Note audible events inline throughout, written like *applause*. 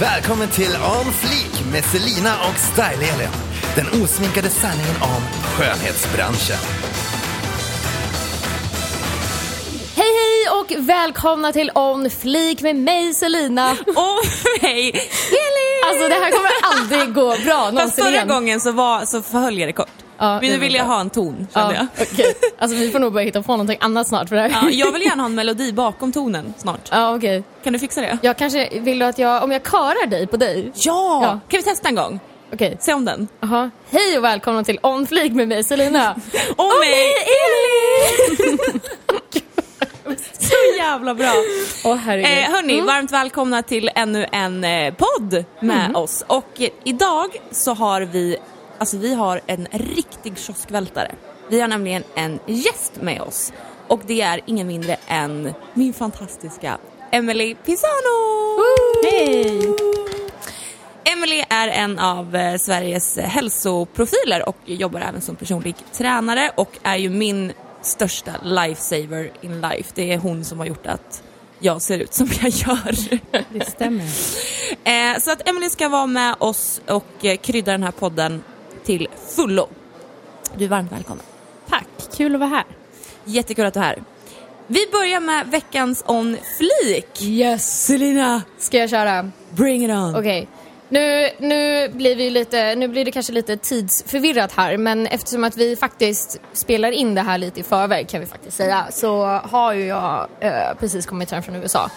Välkommen till On Fleek med Selina och Style-Elin. Den osminkade sanningen om skönhetsbranschen. Hej hej och välkomna till On Fleek med mig Selina. *laughs* Och mig, Elin! Alltså det här kommer aldrig gå bra Fast någonsin förra igen. gången så, var, så förhöll jag det kort. Ja, var vill jag ha en ton, kände Ja, jag. *laughs* okej. Alltså vi får nog börja hitta på någonting annat snart för det här. Ja, jag vill gärna ha en melodi bakom tonen snart. Ja okej. Kan du fixa det? Jag kanske, vill du att jag, om jag körar dig på dig? Ja! Ja. Kan vi testa en gång? Okej. Se om den. Jaha. Hej och välkomna till On Fleek med mig Selina. *laughs* Och mig, Elin! *laughs* så jävla bra. Herregud. Eh, hörni, varmt välkomna till ännu en eh, podd med oss. Och eh, idag så har vi, alltså vi har en riktig kioskvältare. Vi har nämligen en gäst med oss. Och det är ingen mindre än min fantastiska Emily Pisano! Hej! Emily är en av eh, Sveriges hälsoprofiler och jobbar även som personlig tränare och är ju min största lifesaver in life. Det är hon som har gjort att jag ser ut som jag gör. Det stämmer. *laughs* Eh, så att Emily ska vara med oss och eh, krydda den här podden till fullo. Du är varmt välkommen. Tack, kul att vara här. Jättekul att du är här. Vi börjar med veckans On Fleek. Yes! Selina, Ska jag köra? bring it on. Okej. Nu, nu, blir vi lite, nu blir det kanske lite tidsförvirrat här men eftersom att vi faktiskt spelar in det här lite i förväg kan vi faktiskt säga så har ju jag eh, precis kommit hem från USA.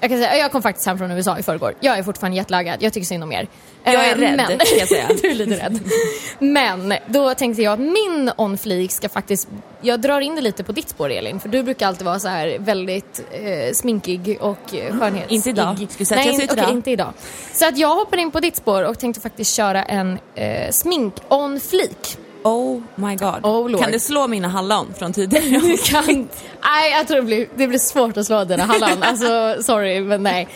Jag kan säga, jag kom faktiskt hem från USA i förrgår. Jag är fortfarande jetlaggad, jag tycker synd om er. Jag är Eh, rädd, men, kan jag säga. *laughs* du är lite rädd. Men då tänkte jag att min on fleek ska faktiskt, jag drar in det lite på ditt spår Elin, för du brukar alltid vara så här väldigt eh, sminkig och eh, skönhetsig. Inte idag. Vi säga att Nej, jag ser ut idag? inte idag. Så att jag hoppar in på ditt spår och tänkte faktiskt köra en eh, smink on fleek. Oh my god. Oh, kan det slå mina hallon från tidigare? *laughs* Du kan... Nej, jag tror det blir, det blir svårt att slå dina hallon. *laughs* Alltså, sorry, men nej.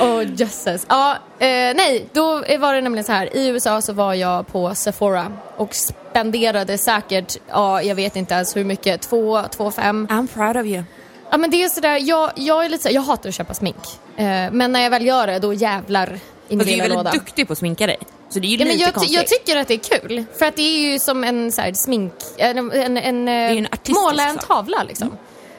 Oh, jösses. Ja, eh, nej, då var det nämligen så här. I USA så var jag på Sephora och spenderade säkert, ja, jag vet inte ens hur mycket, två, två, fem. I'm proud of you. Ja, men det är sådär, jag, jag är lite så, jag hatar att köpa smink. Eh, men när jag väl gör det, då jävlar i min Fast du är lilla väldigt duktig på att sminka dig. Så det är ju Ja, men lite jag, ty- konstigt. jag tycker att det är kul. För att det är ju som en så här, smink... En, en, en, en artistisk måla en tavla liksom.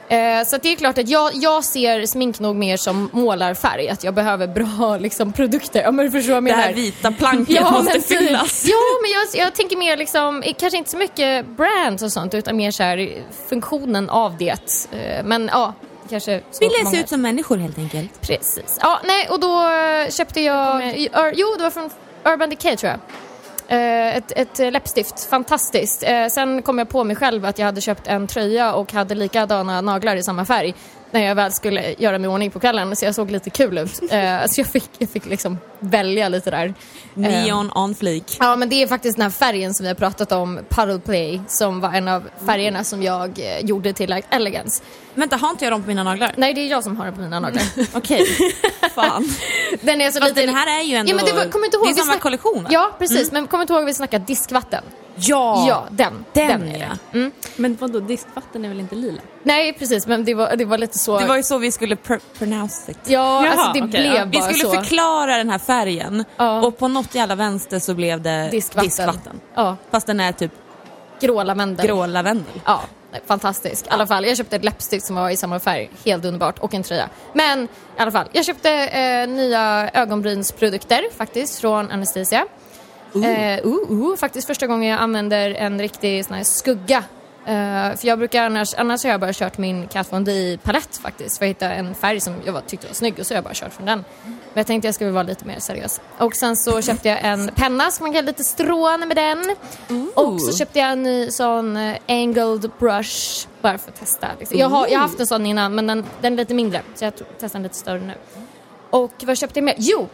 Eh, så det är klart att jag, jag ser smink nog mer som målarfärg. Att jag behöver bra *laughs* liksom, produkter. Ja, men förstår jag det menar. här vita planket *laughs* måste men typ. fyllas. *laughs* Ja, men jag, jag tänker mer liksom, eh, kanske inte så mycket brands och sånt utan mer så här funktionen av det. Eh, men ja, kanske så Vi läser ut som människor helt enkelt. Precis. Ja, nej, och då eh, köpte jag... jo, det var från Urban Decay tror jag. Eh, ett, ett läppstift, fantastiskt. Eh, sen kom jag på mig själv att jag hade köpt en tröja och hade likadana naglar i samma färg när jag väl skulle göra mig i ordning på kvällen så jag såg lite kul ut. *laughs* Eh, så jag fick, jag fick liksom välja lite där. Eh, Neon on fleek. Ja men det är faktiskt den här färgen som vi har pratat om, Puddle Play, som var en av färgerna som jag eh, gjorde till Elegance. Vänta, har inte jag dem på mina naglar? Nej det är jag som har den på mina naglar. *laughs* Okej. Fan. *laughs* Den är så Fast lite... den här är ju ändå... Ja, men det var, kommer inte ihåg, det är samma snack- kollektion? Ja, precis. Men kommer inte ihåg att vi snackade diskvatten? Ja! Ja, den. Den, är det. ja. Mm. Men vadå, diskvatten är väl inte lila? Nej, precis. Men det var, det var lite så... Det var ju så vi skulle pr- pronounce it. Ja, Jaha, alltså det okej, blev ja. Vi bara skulle så. förklara den här färgen Ja. och på något jävla vänster så blev det Diskvatten. diskvatten. Ja, Fast den är typ grå lavendel. grå lavendel. Ja, fantastisk. I alla fall, jag köpte ett läppstift som var i samma färg. Helt underbart. Och en tröja. Men i alla fall, jag köpte eh, nya ögonbrynsprodukter faktiskt från Anastasia. Uh. Uh, uh, faktiskt första gången jag använder en riktig sån här skugga. Eh, för jag brukar annars, annars har jag bara kört min Kat Von D palett faktiskt för att hitta en färg som jag var, tyckte var snygg och så har jag bara kört från den. Men jag tänkte jag skulle vara lite mer seriös. Och sen så *laughs* köpte jag en penna så man kan lite stråna med den. Och så köpte jag en ny sån eh, angled brush bara för att testa. Liksom. Jag, har, jag har haft en sån innan men den, den är lite mindre så jag testar en lite större nu. Och vad köpte jag mer? Jo!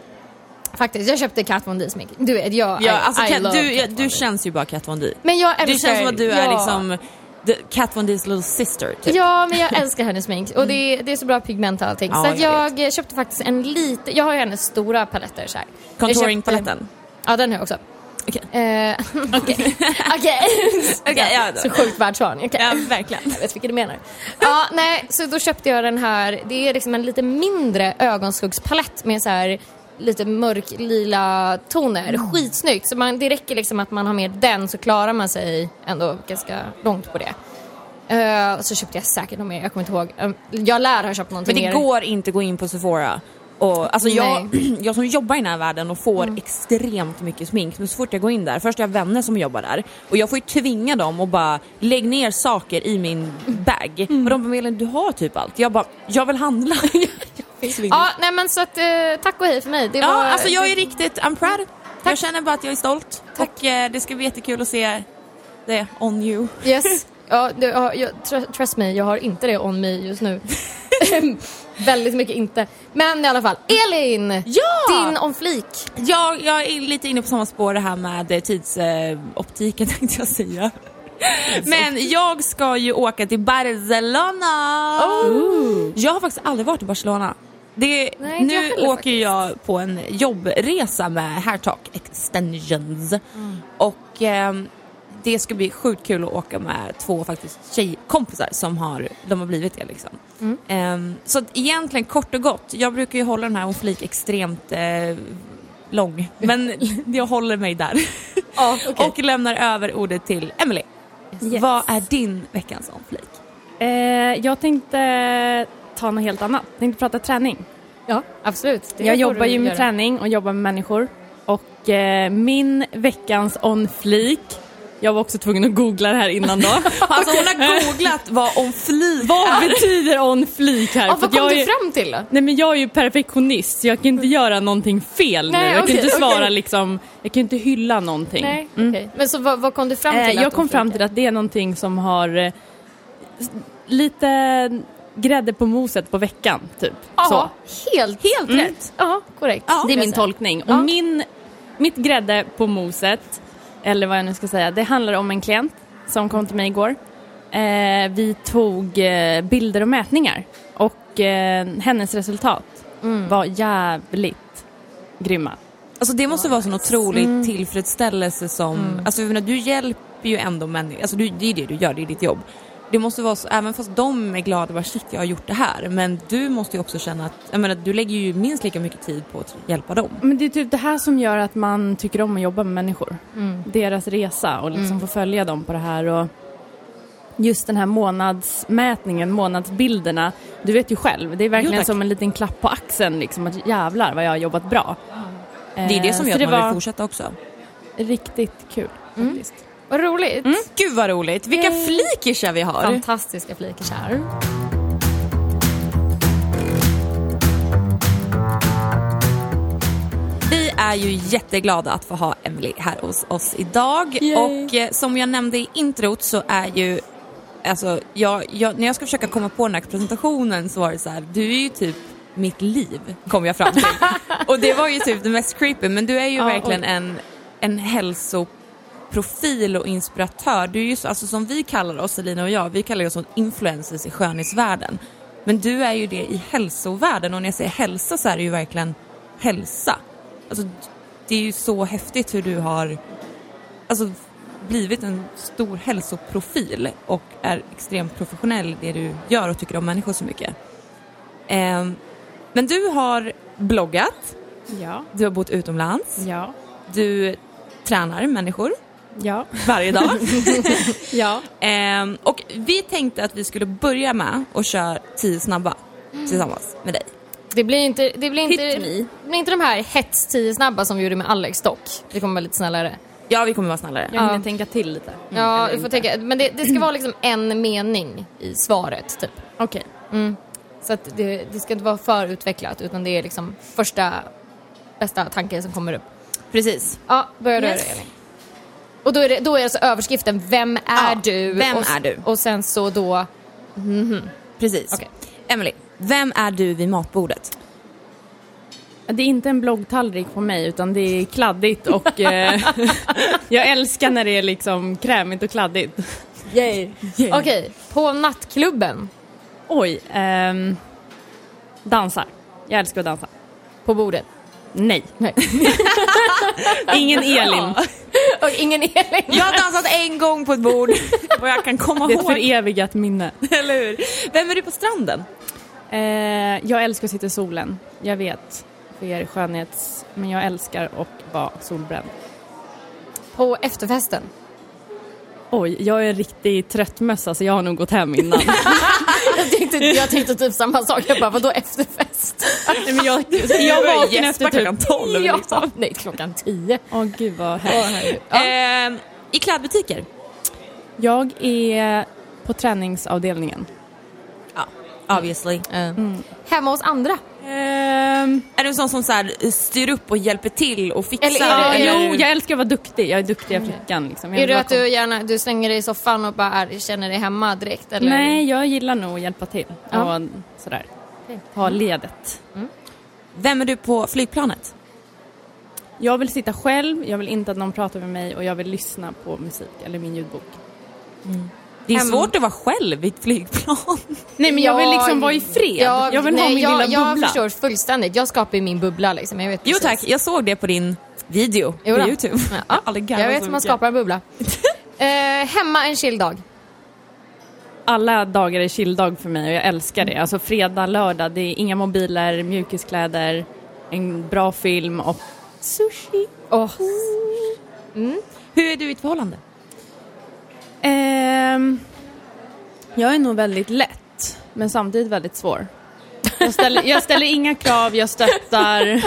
Faktiskt, jag köpte Kat Von D smink. Du vet, jag Ja, I, alltså, I Kat, love du, Kat du D. känns ju bara Kat Von D. Men jag Det älskar... känns som att du är ja. liksom the Kat Von D's little sister. Typ. Ja, men jag älskar hennes smink och det är, det är så bra pigment och allting. Ja, så jag jag, köpte faktiskt en liten, jag har ju hennes stora paletter så här. Contouring-paletten. Ja, den har jag också. Okej. Eh, *laughs* Okej. *laughs* Okej. *laughs* Så sjukt världsvan. Okej. Ja, verkligen. Jag vet vilken du menar. Ja, nej, så då köpte jag den här, det är liksom en lite mindre ögonskuggspalett med så här lite mörk lila toner. Skitsnyggt. Så man, det räcker liksom att man har med den så klarar man sig ändå ganska långt på det. Eh, så köpte jag säkert något mer, jag kommer inte ihåg. Eh, jag lär ha köpt någonting Men det mer. går inte att gå in på Sephora. Och, alltså jag, *clears throat* jag som jobbar i den här världen och får Mm. extremt mycket smink, men så fort jag går in där, först har jag vänner som jobbar där och jag får ju tvinga dem att bara lägga ner saker i min bag. Mm. Och de bara du har typ allt. Jag bara, jag vill handla. *laughs* *laughs* Ja, nej men så att eh, tack och hej för mig. Det ja, var, alltså jag är riktigt, I'm proud. Jag känner bara att jag är stolt och eh, det ska bli jättekul att se det on you. Yes. Ja, det, ja, jag, tr- trust me, jag har inte det on me just nu. *laughs* Väldigt mycket inte. Men i alla fall, Elin! Ja! Din on flik. Ja, jag är lite inne på samma spår det här med eh, tidsoptiken *laughs* tänkte jag säga. Men jag ska ju åka till Barcelona! Jag har faktiskt aldrig varit i Barcelona. Det, Nej, jag nu heller åker jag på en jobbresa med Hairtalk Extensions. Och ehm, det ska bli sjukt kul att åka med två faktiskt tjejkompisar som har, de har blivit det liksom. Ehm, så att egentligen kort och gott, jag brukar ju hålla den här onflik extremt eh, lång. *laughs* Men jag håller mig där. *laughs* Ja, okej. Och lämnar över ordet till Emily. Yes. Vad är din veckans onflik? Eh, jag tänkte ta något helt annat. Jag tänkte prata träning. Ja, absolut. Det jag jobbar ju med göra. träning och jobbar med människor. Och eh, min veckans on fleek, jag var också tvungen att googla det här innan då. *laughs* Alltså hon har googlat vad onflik Vad betyder on fleek här? Ja, vad kom är du ju- fram till då? Nej men jag är ju perfektionist så jag kan inte göra någonting fel Nej, nu. Jag okej, kan inte svara okej. liksom, jag kan inte hylla någonting. Nej, okej. Men så vad, vad kom du fram till? Eh, jag kom fram till att det är någonting som har eh, lite grädde på moset på veckan, typ. Ja, helt, Helt mm. rätt. Ja, korrekt. Ja, det är min tolkning. Och min, mitt grädde på moset, eller vad jag nu ska säga, det handlar om en klient som kom till mig igår. Eh, vi tog eh, bilder och mätningar och eh, hennes resultat Mm. var jävligt grymma. Alltså det måste vara sån otrolig Mm. tillfredsställelse som, alltså jag menar, du hjälper ju ändå människor, alltså du, det är det du gör, det är ditt jobb. Det måste vara så, även fast de är glada, bara shit jag har gjort det här, men du måste ju också känna att, jag menar du lägger ju minst lika mycket tid på att hjälpa dem. Men det är typ det här som gör att man tycker om att jobba med människor. Mm. Deras resa och liksom få följa dem på det här. Och just den här månadsmätningen, månadsbilderna. Du vet ju själv, det är verkligen Jo, som en liten klapp på axeln liksom att jävlar vad jag har jobbat bra. Det är det som Eh, gör så att man var vill fortsätta också. riktigt kul faktiskt. Vad roligt. Gud vad roligt, vilka Yay. flikisar vi har! Fantastiska flikar. Vi är ju jätteglada att få ha Emily här hos oss idag. Yay. Och eh, som jag nämnde i introt så är ju, alltså jag, jag, när jag ska försöka komma på den här presentationen så var det så här, du är ju typ mitt liv, kom jag fram till. *laughs* och det var ju typ det mest creepy, men du är ju Ja, verkligen oj. en, en hälsoprofil och inspiratör. Du är ju så, alltså som vi kallar oss, Selina och jag, vi kallar oss influencers i skönhetsvärlden. Men du är ju det i hälsovärlden och när jag säger hälsa så är det ju verkligen hälsa. Alltså, det är ju så häftigt hur du har alltså, blivit en stor hälsoprofil och är extremt professionell i det du gör och tycker om människor så mycket. Ehm, men du har bloggat, Ja, du har bott utomlands, ja, du tränar människor ja, varje dag. *laughs* ja. Ehm, och vi tänkte att vi skulle börja med att köra tio snabba tillsammans med dig. Det blir inte, det blir inte, Hit me. det blir inte de här hets 10 snabba som vi gjorde med Alex dock. Det kommer vara lite snällare. Ja, vi kommer vara snällare. Jag hinner Ja. tänka till lite. Ja, Eller du får inte. tänka, men det, det ska vara liksom *clears throat* en mening i svaret typ. Okej. Mm. Så att det, det ska inte vara för utvecklat utan det är liksom första bästa tanken som kommer upp. Precis. Ja, börja du Yes. Elin. Och då är det, då är alltså överskriften Vem är Ja, du? vem och, är du? Och sen så då Precis. Okej. Emily, vem är du vid matbordet? Det är inte en bloggtallrik på mig utan det är kladdigt och eh, *laughs* jag älskar när det är liksom krämigt och kladdigt. Yay. Okej, på nattklubben Oj, ehm, dansar. Jag älskar att dansa. på bordet. Nej, Nej. *laughs* ingen Elin. och ingen Elin. Jag har dansat en gång på ett bord *laughs* vad jag kan komma Det är ett ihåg. förevigat minne. Eller hur? Vem är du på stranden? Eh, jag älskar att sitta i solen, jag vet. fler skönhets... Men jag älskar att vara solbränd. På efterfesten. Oj, jag är en riktig tröttmössa så jag har nog gått hem innan. *laughs* Jag tänkte, jag tänkte typ samma sak. Jag bara, vadå efterfest? Nej, men jag, *laughs* jag var vaken efter klockan typ... 12 Ja, liksom. nej, klockan tio. Åh gud vad hemskt. Ja. Eh, I klädbutiker? Jag är på träningsavdelningen. Ja, obviously. Hemma hos andra. Ehm, Är du en sån som så här, styr upp och hjälper till och fixar? Eller är det- jo, jag älskar att vara duktig. Jag är duktiga flickan. Liksom. Är vara att du gärna du slänger dig i soffan och bara är, känner dig hemma direkt? Eller? Nej, jag gillar nog att hjälpa till. Ja. Och sådär. Ta ledet. Vem är du på flygplanet? Jag vill sitta själv, jag vill inte att någon pratar med mig och jag vill lyssna på musik eller min ljudbok. Det är Hem- svårt att vara själv i ett flygplan. Nej men jag vill liksom vara i fred. Ja, jag vill nej, ha min jag, lilla jag bubbla. förstår fullständigt. Jag skapar ju min bubbla liksom. Jag vet Jo precis. tack, jag såg det på din video Jo på då. Youtube. Ja, *laughs* jag garvat vet hur man skapar en bubbla. *laughs* eh, hemma en chill dag. Alla dagar är chilldag för mig och jag älskar det. Alltså fredag, lördag, det är inga mobiler, mjukiskläder, en bra film och sushi. Åh, Hur är du i ett förhållande? Eh, jag är nog väldigt lätt, men samtidigt väldigt svår. Jag ställer, jag ställer inga krav, jag stöttar,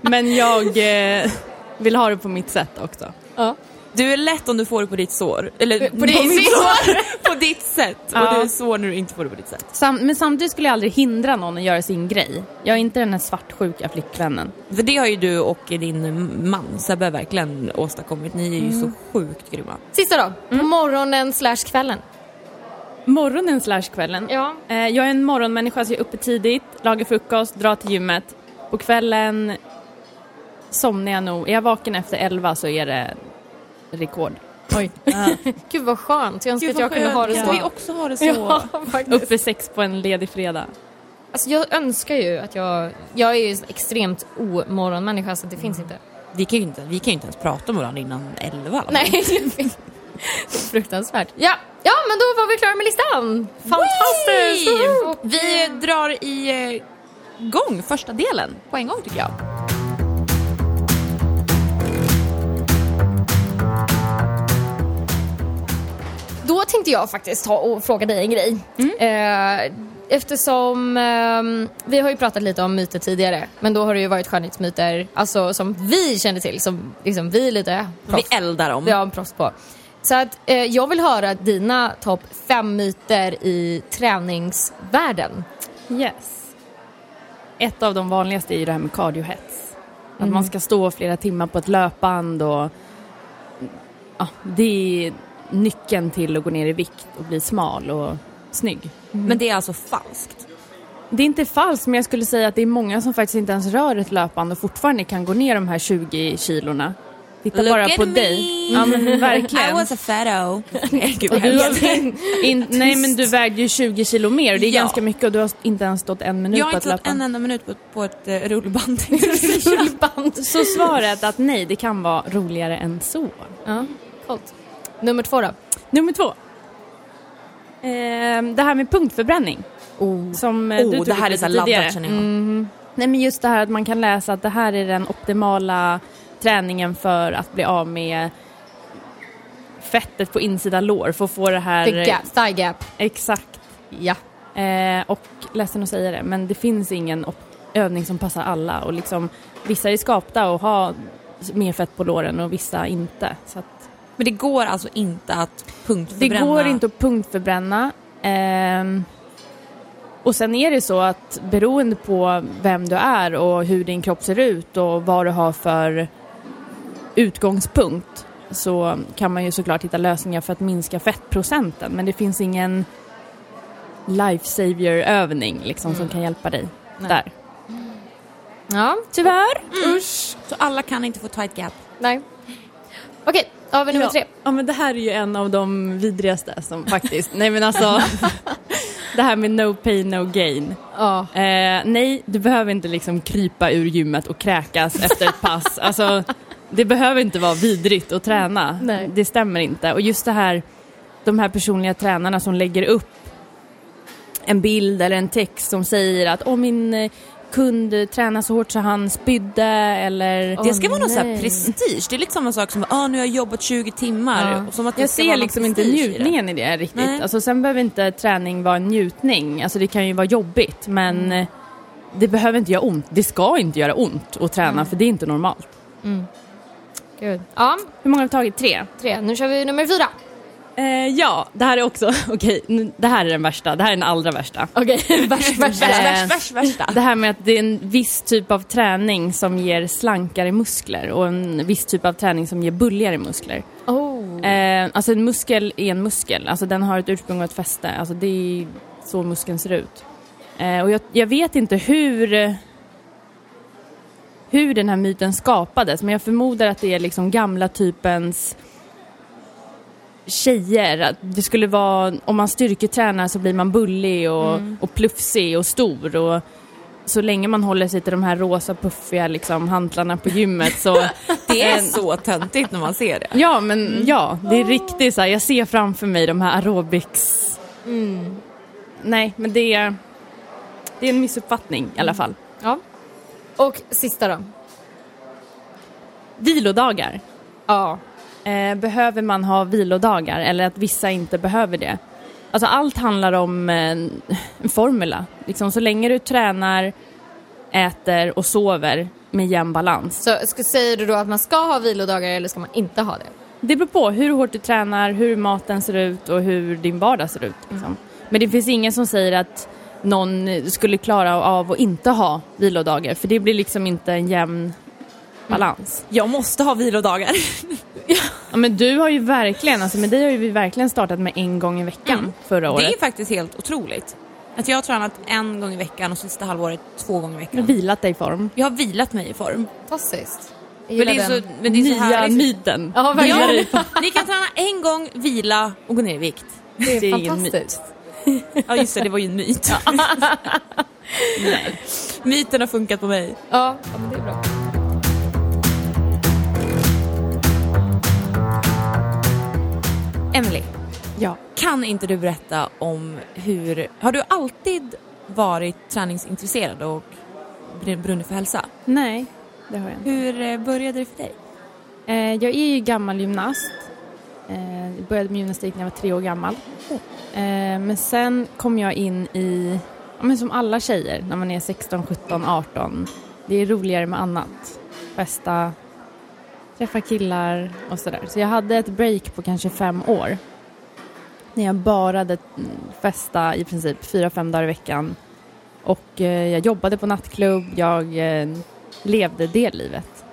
men jag eh, vill ha det på mitt sätt också. ja. Du är lätt om du får det på ditt sår. Eller På ditt mitt sår. *laughs* på ditt sätt. Ja. Och du är svår när du inte får det på ditt sätt. Sam, men samtidigt skulle jag aldrig hindra någon att göra sin grej. Jag är inte den här svartsjuka flickvännen. För det har ju du och din man Sebbe verkligen åstadkommit. Ni är ju så sjukt grymma. Sista dag. På morgonen slash kvällen. Morgonen slash kvällen. Ja. Eh, jag är en morgonmänniska så jag är uppe tidigt, lagar frukost, drar till gymmet. På kvällen somnar jag nog. Är jag vaken efter elva så är det rekord. Oj. *laughs* Gud vad skönt. Jag önskar Gud, att jag vad kunde ha det skönt. så. Kan vi också ha det så? *laughs* Ja. Uppe sex på en ledig fredag. Alltså, jag önskar ju att jag... Jag är ju extremt omorgonmänniska så det finns inte. Vi kan ju inte, vi kan ju inte ens prata med varandra innan elva. Nej, *laughs* fruktansvärt. Ja. ja, men då var vi klara med listan. Fantastiskt! Vi drar i eh, gång första delen på en gång tycker jag. Då tänkte jag faktiskt ta och fråga dig en grej. Eh, eftersom ehm, vi har ju pratat lite om myter tidigare, men då har det ju varit skönhetsmyter alltså, som vi känner till, som liksom vi är lite proffs, Vi eldar om. vi har proffs på. Så att eh, jag vill höra dina topp fem myter i träningsvärlden. Yes. Ett av de vanligaste är ju det här med kardiohets. Att man ska stå flera timmar på ett löpband och ja, det är nyckeln till att gå ner i vikt och bli smal och snygg. Men det är alltså falskt. Det är inte falskt men jag skulle säga att det är många som faktiskt inte ens rör ett löpband och fortfarande kan gå ner de här 20 kilorna. Titta Look bara på me. dig. Ja men *laughs* I verkligen. was a fatto. *laughs* Nej, men du vägde ju 20 kilo mer och det är Ja. ganska mycket och du har inte ens stått en minut Jag har på inte ett stått en löpband. enda minut på, på ett uh, rullband. *laughs* Rullband. Så svaret att nej, det kan vara roligare än så. Ja, coolt. Nummer två då? Nummer två. Ehm, det här med punktförbränning. Oh. Som eh, du oh, tog det här är så laddat känner jag. Nej men just det här att man kan läsa att det här är den optimala träningen för att bli av med fettet på insida lår för att få det här... The gap, thigh gap. Exakt. Ja. Eh, och ledsen att säga det, men det finns ingen övning som passar alla. Och liksom, vissa är skapta att ha mer fett på låren och vissa inte. Så att Men det går alltså inte att det punktförbränna? går inte att punktförbränna. Ehm, och sen är det så att beroende på vem du är och hur din kropp ser ut och vad du har för utgångspunkt så kan man ju såklart hitta lösningar för att minska fettprocenten. Men det finns ingen life savior övning liksom som kan hjälpa dig där. Ja, Tyvärr. Usch! Så alla kan inte få tight gap? nej. Okej, då vi nummer tre. Ja men det här är ju en av de vidrigaste som faktiskt, nej men alltså *laughs* det här med no pain no gain. Ja. Eh, nej, du behöver inte liksom krypa ur gymmet och kräkas efter ett pass. *laughs* Alltså, det behöver inte vara vidrigt att träna. Nej. Det stämmer inte. Och just det här, de här personliga tränarna som lägger upp en bild eller en text som säger att Åh, min, eh, kund träna så hårt så han spydde eller... Det ska vara någon sån här prestige. Det är lite samma sak som ah, nu har jag jobbat 20 timmar. Ja. Och som att Jag ser liksom inte prestige i det. njutningen i det riktigt. Nej. Alltså, sen behöver inte träning vara en njutning. Alltså, det kan ju vara jobbigt men eh, det behöver inte göra ont. Det ska inte göra ont att träna för det är inte normalt. Gud. Ja, Hur många har vi tagit? Tre? tre. Nu kör vi nummer fyra. Eh, ja, det här är också, *laughs* okej, nu- det här är den värsta, det här är den allra värsta. Okej, *laughs* *laughs* Värst, värst. värst, värst, värsta. Det här med att det är en viss typ av träning som ger slankare muskler och en viss typ av träning som ger bulligare muskler. Oh. Eh, alltså en muskel är en muskel, alltså den har ett ursprung och ett fäste. Alltså det är så muskeln ser ut. Eh, och jag, jag vet inte hur, hur den här myten skapades, men jag förmodar att det är liksom gamla typens tjejer. Att det skulle vara, om man styrketränar så blir man bullig och, och plufsig och stor. Och så länge man håller sig till de här rosa puffiga liksom, hantlarna på gymmet så *laughs* Det är så töntigt när man ser det. Ja, men ja, det är riktigt så här, jag ser framför mig de här aerobics... Nej, men det är, det är en missuppfattning i alla fall. Ja. Och sista då. Vilodagar. Ja. Eh, behöver man ha vilodagar eller att vissa inte behöver det? Alltså allt handlar om eh, en formula. Liksom, så länge du tränar, äter och sover med jämn balans. Så ska, säger du då att man ska ha vilodagar eller ska man inte ha det? Det beror på hur hårt du tränar, hur maten ser ut och hur din vardag ser ut. Liksom. Men det finns ingen som säger att någon skulle klara av att inte ha vilodagar för det blir liksom inte en jämn balans. Jag måste ha vilodagar. *laughs* Ja, men du har ju verkligen, alltså med dig har ju vi verkligen startat med en gång i veckan förra Det året. är faktiskt helt otroligt. Att jag har tränat en gång i veckan och sista halvåret två gånger i Jag har veckan. vilat dig i form. Jag har vilat mig i form. Fantastiskt. Men det, är så, men det är så Nya myten. Ja, verkligen. Ja, ni kan träna en gång, vila och gå ner i vikt. Det är, Det är ingen myt. fantastiskt. Ja just det, det var ju en myt. *laughs* Nej. Myten har funkat på mig. Ja, ja, men det är bra. Emily, Ja. kan inte du berätta om hur... Har du alltid varit träningsintresserad och br- brunnit för hälsa? Nej, det har jag inte. Hur eh, började det för dig? Eh, jag är ju gammal gymnast. Eh, jag började med gymnastik när jag var tre år gammal. Men sen kom jag in i, men som alla tjejer när man är 16, 17, 18. Det är roligare med annat. Festa, träffa killar och sådär. Så jag hade ett break på kanske fem år. När jag bara hade festa i princip fyra, fem dagar i veckan. Och eh, jag jobbade på nattklubb, jag eh, levde det livet.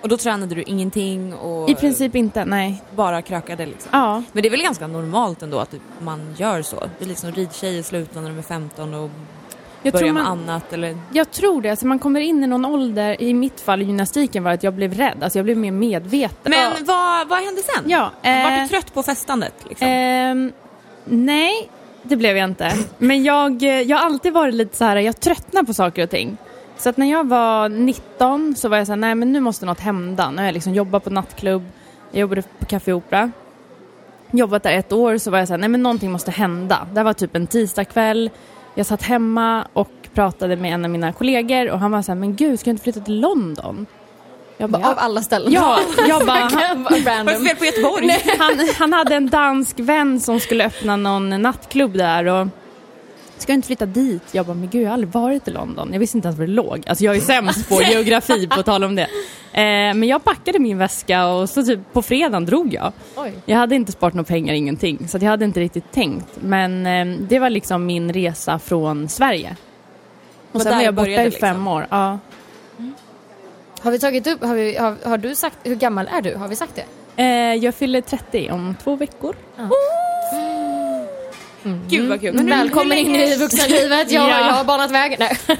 Och då tränade du ingenting och I princip inte, nej. bara krökade liksom? Ja, Men det är väl ganska normalt ändå att man gör så? Det är liksom ridtjejer slutar när de är 15 och jag börjar tror, med man, annat eller... jag tror det. Alltså man kommer in i någon ålder, i mitt fall i gymnastiken var att jag blev rädd. Alltså jag blev mer medveten. Men vad, vad hände sen? Ja, Var eh, du trött på festandet? Liksom? ehm, nej, det blev jag inte. Men jag, eh, jag har alltid varit lite så här, jag tröttnar på saker och ting. Så att när jag var 19 så var jag så här, nej men nu måste något hända. Nu har jag liksom jobbat på nattklubb, jag jobbade på Café Opera. Jobbat där ett år så var jag så här, nej men någonting måste hända. Det var typ en tisdagkväll. Jag satt hemma och pratade med en av mina kollegor och han var så här, men gud ska jag inte flytta till London? Jag bara, Av alla ställen. ja, jag *laughs* bara, Vad det random. för fel på Göteborg? han, han hade en dansk vän som skulle öppna någon nattklubb där och ska jag inte flytta dit? Jag bara, men gud jag har aldrig varit i London. Jag visste inte ens var det låg. Alltså jag är sämst på *laughs* geografi på tal om det. Eh, men jag packade min väska och så typ på fredagen drog jag. Oj. Jag hade inte sparat några pengar, ingenting. Så jag hade inte riktigt tänkt. Men eh, det var liksom min resa från Sverige. Och sen var jag borta i liksom. fem år. Ja. Har vi tagit upp, har, vi, har, har du sagt, hur gammal är du? Har vi sagt det? Eh, jag fyller 30 om två veckor. Gud vad kul. Men Välkommen in i vuxenlivet. Jag, *laughs* Ja. jag har banat väg. Nej. *laughs*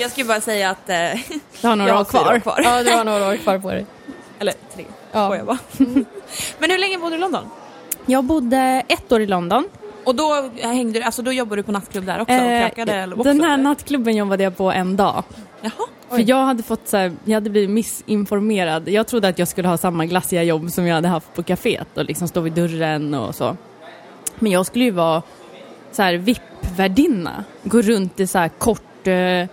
jag skulle bara säga att... Eh, Jag har några jag år kvar. år kvar. Ja, du har några år kvar på dig. Eller tre, Ja. får jag bara. *laughs* Men hur länge bodde du i London? Jag bodde ett år i London. Och då hängde du, alltså då jobbade du på nattklubb där också och Eh, krökade eller också? den här eller? nattklubben jobbade jag på en dag. Jaha. För jag hade fått så här, jag hade blivit missinformerad. Jag trodde att jag skulle ha samma glassiga jobb som jag hade haft på kaféet och liksom stå vid dörren och så. Men jag skulle ju vara så här VIP-värdinna. Gå runt i så här kort eh,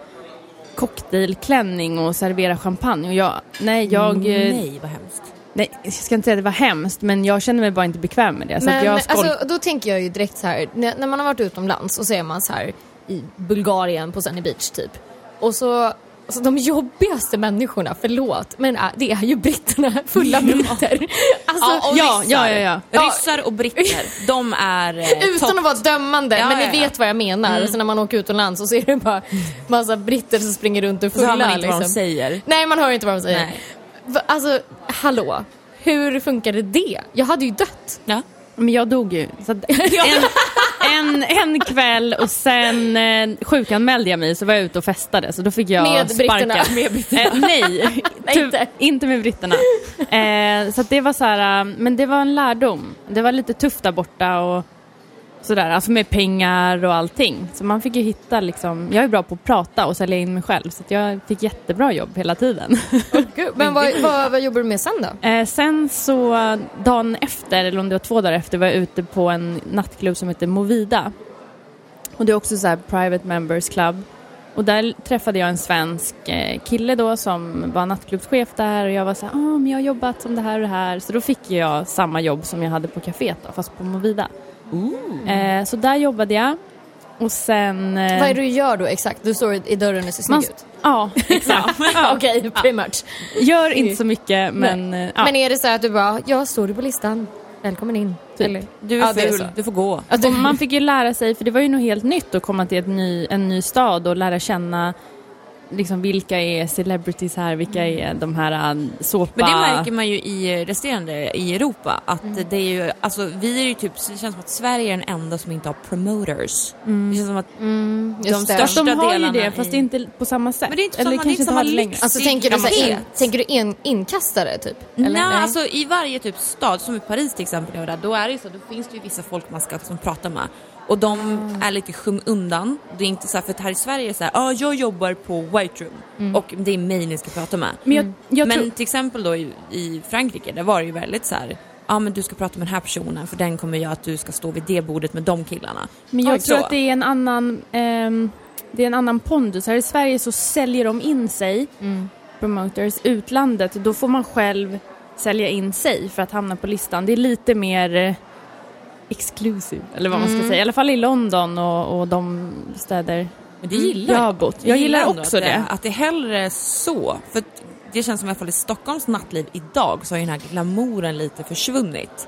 cocktailklänning och servera champagne. Och jag, nej, jag... eh, Nej, vad hemskt. Nej, jag ska inte säga att det var hemskt, men jag känner mig bara inte bekväm med det. Så Men jag skolk... alltså, då tänker jag ju direkt så här, när, när man har varit utomlands och så är man så här i Bulgarien på Sunny Beach typ. Och så, alltså de jobbigaste människorna, förlåt, men äh, det är ju britterna, fulla britter. *laughs* Alltså, Ja, och ja, ryssar. ja, ja, ja. Ryssar och britter, de är eh, *laughs* Utan topp. att vara dömande, Ja, men ja, ni ja. vet vad jag menar. Och sen när man åker utomlands så ser det bara massa britter som springer runt och Så hör fulla. man inte vad de liksom. säger. Nej, man hör inte vad de säger. Nej. Alltså, hallå. Hur funkade det? Jag hade ju dött. Ja. Men jag dog ju. Så att *laughs* en, en, kväll och sen eh, sjukanmälde jag mig så var jag ute och festade så då fick jag Med sparken. britterna. Med britterna. Eh, nej, *laughs* Nej, typ, inte. inte med britterna. Eh, så det var så här, eh, men det var en lärdom. Det var lite tufft där borta och sådär, alltså med pengar och allting. Så man fick ju hitta liksom, jag är bra på att prata och sälja in mig själv så jag fick jättebra jobb hela tiden. Gud, Men vad, *laughs* vad, vad jobbar du med sen då? Eh, sen så dagen efter, eller om det var två dagar efter, var jag ute på en nattklubb som heter Movida. Och det är också så här private members club. Och där träffade jag en svensk eh, kille då som var nattklubbschef där och jag var så här, ah, men jag har jobbat som det här och det här. Så då fick jag samma jobb som jag hade på kaféet då, fast på Movida. Eh, så där jobbade jag. Och sen... Eh, Vad är det du gör då exakt? Du står i dörren och ser snygg ut. Ja, *laughs* exakt. Okej, pretty much. Gör inte så mycket men... eh, Ja. Men är det så här att du bara, jag står du på listan, välkommen in. Typ. Eller? Du är Ja, det är ful, så. du får gå. Ja, Och man fick ju lära sig, för det var ju nog helt nytt att komma till ett ny, en ny stad och lära känna liksom vilka är celebrities här, vilka är de här äh, såpa... Men det märker man ju i resterande i Europa att det är ju, alltså vi är ju typ, det känns som att Sverige är den enda som inte har promoters. Det känns som att Mm, de det. Största de har ju delarna det, fast i- inte på samma sätt. Men det är inte Eller samma- det är inte kanske samma det lyx. Alltså tänker du, så här, in, tänker du in, inkastare typ? Eller? Nej, alltså i varje typ stad, som i Paris till exempel, då är det ju så, då finns det ju vissa folk man ska liksom, prata med. Och de är lite skymundan. Det är inte så här, för att här i Sverige är det så här, ah, jag jobbar på White Room och det är mig ni ska prata med. Men jag, jag men till exempel då i, i Frankrike, där var det ju väldigt så här, ja ah, men du ska prata med den här personen för den kommer göra att du ska stå vid det bordet med de killarna. Men jag Oj, tror så. att det är en annan, ehm, det är en annan pondus. Här i Sverige så säljer de in sig, Mm. promoters, utlandet. Då får man själv sälja in sig för att hamna på listan. Det är lite mer eh, exclusive, eller vad man Mm. ska säga. I alla fall i London och, och de städer Men det gillar jag har bott. Jag gillar ändå också att det. Att det är hellre så. För det känns som i alla fall i Stockholms nattliv idag så har ju den här glamouren lite försvunnit.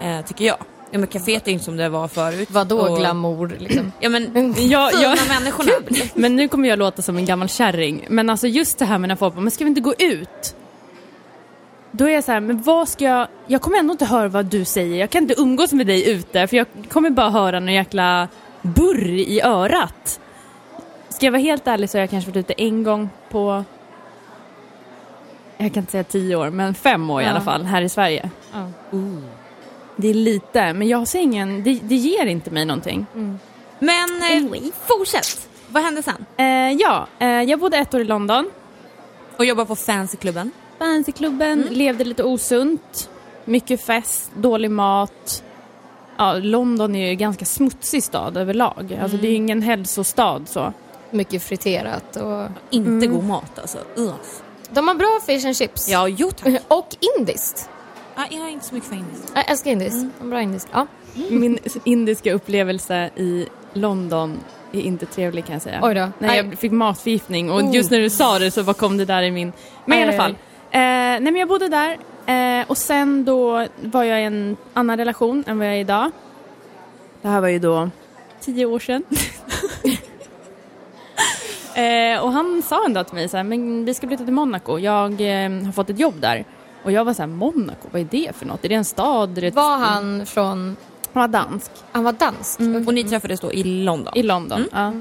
Eh, tycker jag. Ja men kaféet är inte som det var förut. Vadå Och- glamour liksom? *clears throat* Ja men Jag, jag, människorna. *laughs* men nu kommer jag låta som en gammal kärring. Men alltså just det här med när folk bara, men ska vi inte gå ut? Då är jag så här, men vad ska jag... Jag kommer ändå inte höra vad du säger. Jag kan inte umgås med dig ute för jag kommer bara höra någon jäkla burr i örat. Ska jag vara helt ärlig så har jag kanske varit ute en gång på... Jag kan inte säga tio år, men fem år i Ja. alla fall här i Sverige. Ja. Det är lite, men jag ser ingen... Det, det ger inte mig någonting. Men eh, fortsätt. Vad hände sen? Eh, ja, eh, jag bodde ett år i London. Och jobba på fancyklubben. Fancyklubben, levde lite osunt. Mycket fest, dålig mat. Ja, London är ju en ganska smutsig stad överlag. Alltså det är ju ingen hälsostad så. Mycket friterat och... Inte god mat alltså. Ugh. De har bra fish and chips. Ja, jo tack. *laughs* Och indiskt. Ah, jag är inte så mycket för indiskt. Jag älskar indiskt. Har Bra indiskt. Ja. Min indiska upplevelse i London är inte trevlig kan jag säga. Oj då. Nej, jag fick matförgiftning och Oh. just när du sa det så bara kom det där i min... Men i alla aj, fall. Eh, nej men jag bodde där eh, och sen då var jag i en annan relation än vad jag är idag. Det här var ju då tio år sedan. *laughs* eh, och han sa en dag till mig så här, men vi ska flytta till Monaco. Jag eh, har fått ett jobb där. Och jag var så här, Monaco, vad är det för något? Är det en stad? Är det ett- Var han från... Han var dansk. Han var dansk? Och ni träffades då i London? I London, ja.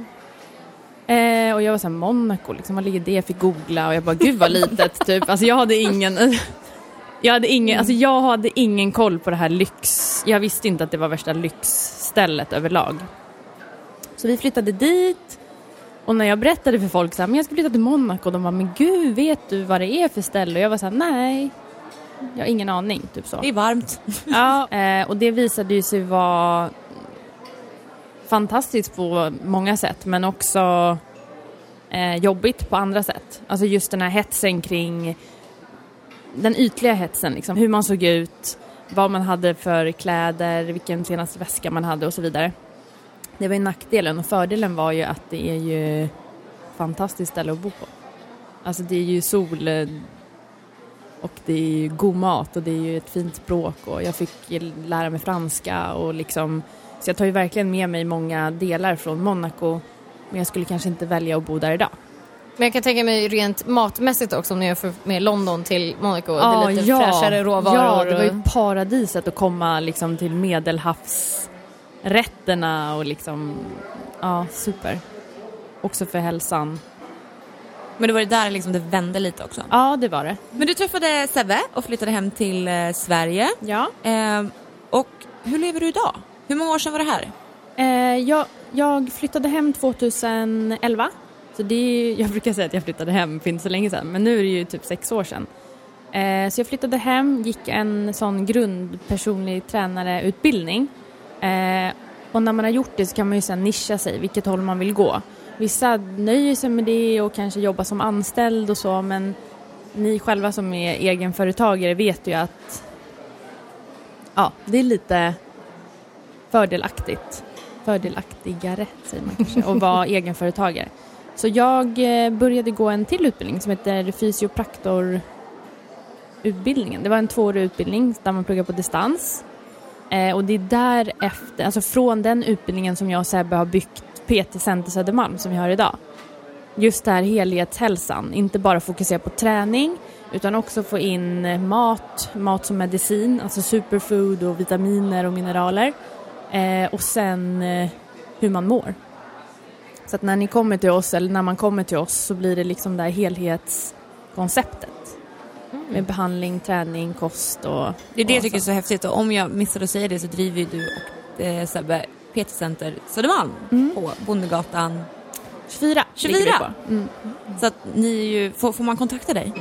Eh, och jag var såhär, Monaco, liksom, vad ligger det? Jag fick googla och jag bara, gud vad litet, *laughs* typ. Alltså jag hade ingen... Jag hade, ingen, alltså jag hade ingen koll på det här lyx... Jag visste inte att det var värsta lyxstället överlag. Så vi flyttade dit och när jag berättade för folk så här, men jag ska flytta till Monaco, de bara, men gud, vet du vad det är för ställe? Och jag var såhär, nej, jag har ingen aning, typ så. Det är varmt. Ja, *laughs* eh, och det visade ju sig vara fantastiskt på många sätt men också eh, jobbigt på andra sätt. Alltså just den här hetsen kring den ytliga hetsen, liksom, hur man såg ut, vad man hade för kläder, vilken senaste väska man hade och så vidare. Det var ju nackdelen och fördelen var ju att det är ju fantastiskt ställe att bo på. Alltså det är ju sol eh, och det är ju god mat och det är ju ett fint språk och jag fick lära mig franska och liksom så jag tar ju verkligen med mig många delar från Monaco men jag skulle kanske inte välja att bo där idag. Men jag kan tänka mig rent matmässigt också om ni jämför med London till Monaco. det är lite fräschare råvaror. Ja, det var ju paradiset att komma liksom till medelhavsrätterna och liksom, ja, super. Också för hälsan. Men det var det där liksom det vände lite också. Ja, det var det. Men du träffade Sebbe och flyttade hem till eh, Sverige. Ja. Eh, och hur lever du idag? Hur många år sedan var det här? Eh, jag, jag flyttade hem 2011. Så det är, *laughs* jag brukar säga att jag flyttade hem för inte så länge sedan, men nu är det ju typ sex år sedan. Eh, så jag flyttade hem, gick en sån grundpersonlig tränareutbildning. Eh, och när man har gjort det så kan man ju sen nischa sig, vilket håll man vill gå. Vissa nöjer sig med det och kanske jobbar som anställd och så, men ni själva som är egenföretagare vet ju att ja, det är lite fördelaktigt, fördelaktigare säger man kanske, att vara *laughs* egenföretagare. Så jag eh, började gå en till utbildning som heter fysiopraktorutbildningen. Det var en tvåårig utbildning där man pluggar på distans. Eh, och det är därefter, alltså från den utbildningen som jag och Sebbe har byggt PT Center Södermalm som vi har idag. Just det här helhetshälsan, inte bara fokusera på träning utan också få in mat, mat som medicin, alltså superfood och vitaminer och mineraler. Eh, och sen eh, hur man mår. Så att när ni kommer till oss, eller när man kommer till oss, så blir det liksom det här helhetskonceptet. Med behandling, träning, kost och... Det är det jag tycker är så. häftigt och om jag missade att säga det så driver ju du och eh, Sebbe PT Center Södermalm på Bondegatan 24, 24. ligger det på. Mm, Så att ni är ju, får, får man kontakta dig?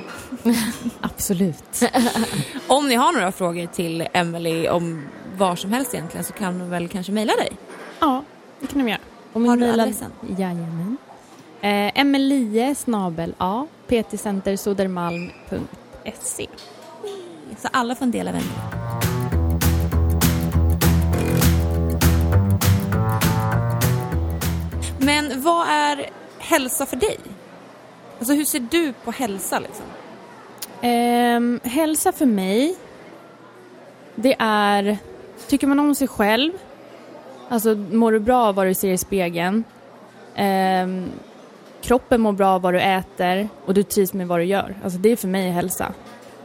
*laughs* absolut. *laughs* Om ni har några frågor till Emily om vad som helst egentligen så kan de väl kanske mejla dig? ja, det kan de göra. Och Har du mail- adressen? Jajamän. Eh, Emelie snabel A, ptcentersodermalm.se. Så alla får en del av en. Men vad är hälsa för dig? Alltså hur ser du på hälsa liksom? Ehm, hälsa för mig, det är, tycker man om sig själv, alltså mår du bra av vad du ser i spegeln, Ehm, kroppen mår bra av vad du äter och du trivs med vad du gör. Alltså det är för mig hälsa.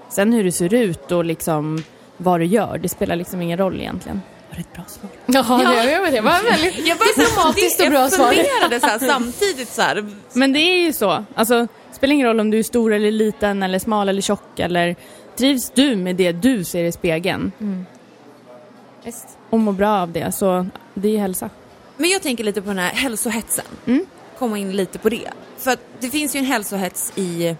Sen hur du ser ut och liksom vad du gör, det spelar liksom ingen roll egentligen. Var det ett bra svar? Ja, det, jag vet, det var väldigt diplomatiskt och bra svar. Jag funderade så här, samtidigt så här. Men det är ju så. Alltså, det spelar ingen roll om du är stor eller liten eller smal eller tjock eller trivs du med det du ser i spegeln Visst. och mår bra av det så det är hälsa. Men jag tänker lite på den här hälsohetsen. Mm. Komma in lite på det. För att det finns ju en hälsohets i,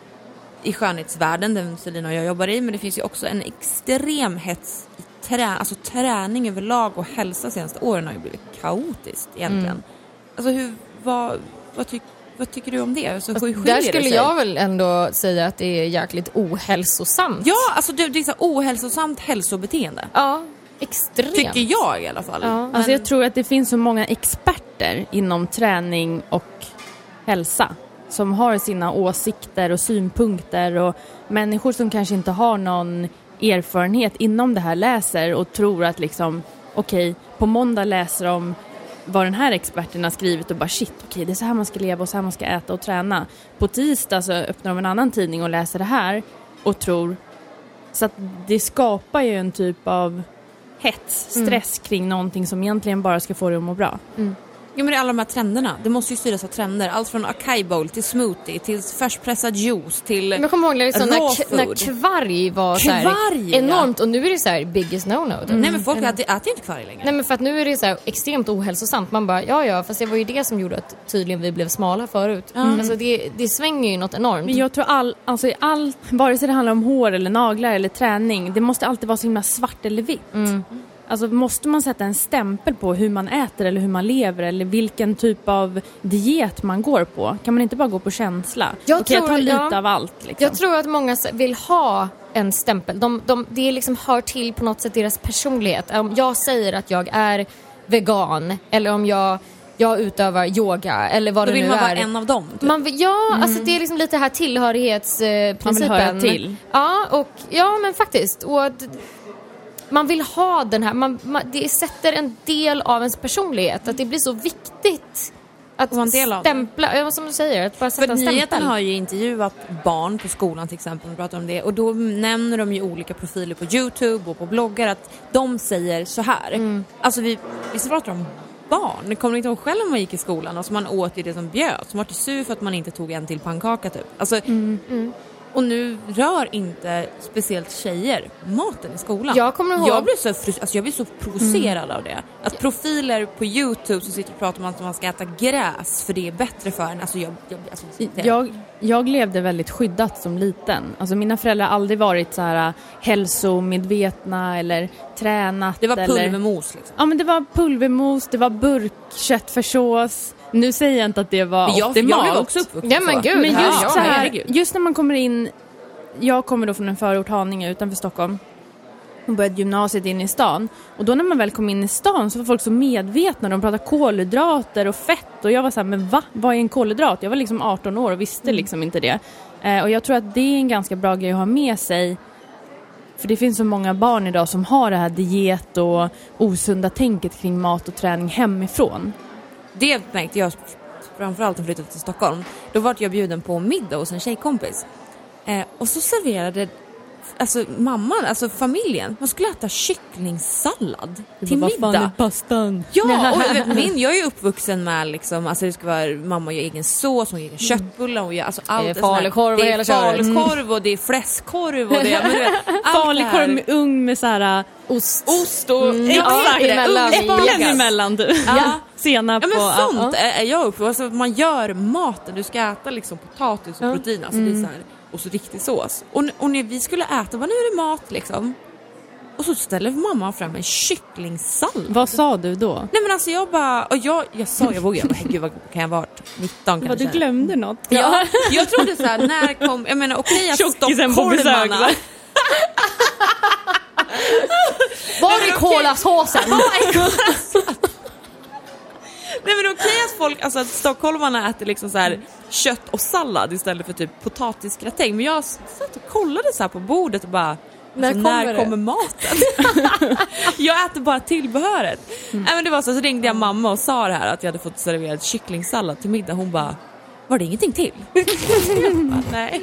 i skönhetsvärlden, den Selina och jag jobbar i, men det finns ju också en extrem hets i trä, alltså träning överlag och hälsa senaste åren har ju blivit kaotiskt egentligen. Mm. Alltså hur, vad, vad, tyck, vad tycker du om det? Alltså, skiljer Där skulle jag väl ändå säga att det är jäkligt ohälsosamt. Ja, alltså det, det är så ohälsosamt hälsobeteende. Ja, extremt. Tycker jag i alla fall. Ja. Alltså jag tror att det finns så många experter inom träning och hälsa som har sina åsikter och synpunkter och människor som kanske inte har någon erfarenhet inom det här läser och tror att liksom okej, på måndag läser de vad den här experten har skrivit och bara shit, okej det är så här man ska leva och så här man ska äta och träna. På tisdag så öppnar de en annan tidning och läser det här och tror så att det skapar ju en typ av hets, stress kring någonting som egentligen bara ska få dig att må bra. Jo men det är alla de här trenderna. Det måste ju styras av trender. Allt från acai bowl till smoothie till färskpressad juice till... Men jag kommer ihåg liksom när, Raw k- när food. kvarg var så här Kvarg, ja. enormt och nu är det så här biggest no-no. typ. Nej men folk äter, äter ju inte kvarg längre. Nej men för att nu är det så här extremt ohälsosamt. Man bara, ja ja, fast det var ju det som gjorde att tydligen vi blev smala förut. Alltså det, det svänger ju något enormt. Men jag tror all, alltså i all, vare sig det handlar om hår eller naglar eller träning, det måste alltid vara så himla svart eller vitt. Alltså Alltså måste man sätta en stämpel på hur man äter eller hur man lever eller vilken typ av diet man går på? Kan man inte bara gå på känsla? Jag Okej, jag tror- tar lite ja. av allt liksom. Jag tror att många vill ha en stämpel. De, de, det liksom hör till på något sätt deras personlighet. Om jag säger att jag är vegan eller om jag, jag utövar yoga eller vad Då det vill nu man vara är. en av dem. Typ. Man, vill- ja, alltså det är liksom lite här tillhörighetsprincipen. Man vill höra till. Ja, och, ja men faktiskt. Och man vill ha den här, man, man, det sätter en del av ens personlighet. Att det blir så viktigt att vara en del av det. stämpla, ja, som du säger, att bara sätta För en stämpel. nyheten har ju intervjuat barn på skolan till exempel och pratar om det och då nämner de ju olika profiler på Youtube och på bloggar att de säger så här. Mm. Alltså vi, vi pratar om barn. Kommer ni inte ihåg själv när man gick i skolan och så man åt ju det som bjöds? Man var sur för att man inte tog en till pannkaka typ. Alltså, Mm. Och nu rör inte speciellt tjejer maten i skolan. Jag kommer ihåg- jag blir så, frus- alltså jag blir så provocerad av det. Att profiler på Youtube som sitter och pratar om att man ska äta gräs för det är bättre för en. Alltså jag, jag, alltså, Jag, jag levde väldigt skyddat som liten. Alltså mina föräldrar har aldrig varit så här äh, hälsomedvetna eller tränat. det var eller... pulvermos liksom. Ja men det var pulvermos, det var burkköttfärssås. Nu säger jag inte att det var Men jag, optimalt. jag blev också uppvuxen Ja, men gud, Men just, ja, så här, just när man kommer in, jag kommer då från en förort, Haninge utanför Stockholm och började gymnasiet in i stan. Och då när man väl kom in i stan så var folk så medvetna, de pratade kolhydrater och fett och jag var så här, men va? Vad är en kolhydrat? Jag var liksom 18 år och visste liksom inte det. Eh, och jag tror att det är en ganska bra grej att ha med sig för det finns så många barn idag som har det här diet och osunda tänket kring mat och träning hemifrån. Det märkte jag framförallt när jag flyttade till Stockholm. Då var jag bjuden på middag hos en tjejkompis. Eh, och så serverade alltså, mamman, alltså familjen, man skulle äta kycklingsallad till middag. pastan? Ja, och vet, min, jag är ju uppvuxen med liksom, alltså det ska vara, mamma gör egen sås, hon gör egen köttbullar, hon gör alltså allt. Det är falukorv och Det är hela köret. falukorv och det är fläskkorv och det är, det Falukorv med ugn med så här äh, Ost. Ost och Mm, exakt, ja, emellan. äpplen emellan du. Ja. Senap Ja men och... sånt är är jag uppe alltså, Man gör maten, du ska äta liksom potatis och protein, alltså det är så här, och så riktig sås. Och, och när vi skulle äta, vad nu är det mat liksom. Och så ställer mamma fram en kycklingsallad. Vad sa du då? Nej men alltså jag bara, och jag, jag sa, jag vågade, jag bara, gud vad kan jag ha varit? 19 kanske. Vad, du glömde något? Ja, jag trodde så här, när kom, jag menar okej att Tjockisen på besök, stockholmarna *laughs* va? Var är kolasåsen? Nej men okej att folk, alltså att stockholmarna äter liksom så här kött och sallad istället för typ potatisgratäng. Men jag satt och kollade så på bordet och bara När alltså, kommer när kommer maten? *laughs* jag äter bara tillbehöret. Nej men det var så, så ringde jag mamma och sa det här att jag hade fått serverad kycklingsallad till middag. Hon bara, var det ingenting till? *laughs* bara, Nej.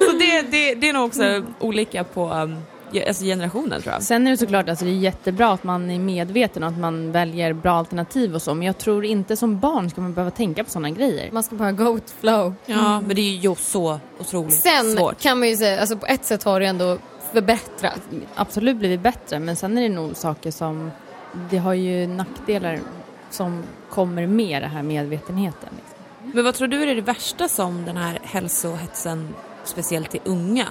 Så det, det, det är nog också olika på um, alltså generationen tror jag. Sen är det såklart alltså, det är jättebra att man är medveten och att man väljer bra alternativ och så. Men jag tror inte som barn ska man behöva tänka på sådana grejer. Man ska bara go with flow. Ja men det är ju så otroligt Sen svårt. kan man ju säga, alltså på ett sätt har det ändå förbättrat. Absolut blivit bättre men sen är det nog saker som, det har ju nackdelar som kommer med det här medvetenheten. Liksom. Men vad tror du är det värsta som den här hälsohetsen, speciellt till unga?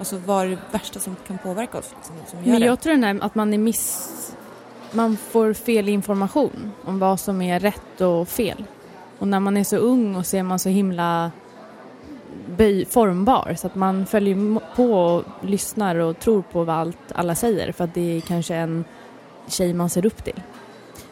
Alltså vad är det värsta som kan påverka oss? Liksom, som gör Men det? jag tror den här, att man är miss... Man får fel information om vad som är rätt och fel. Och när man är så ung och så är man så himla böj, formbar så att man följer på och lyssnar och tror på vad allt alla säger för att det är kanske en tjej man ser upp till.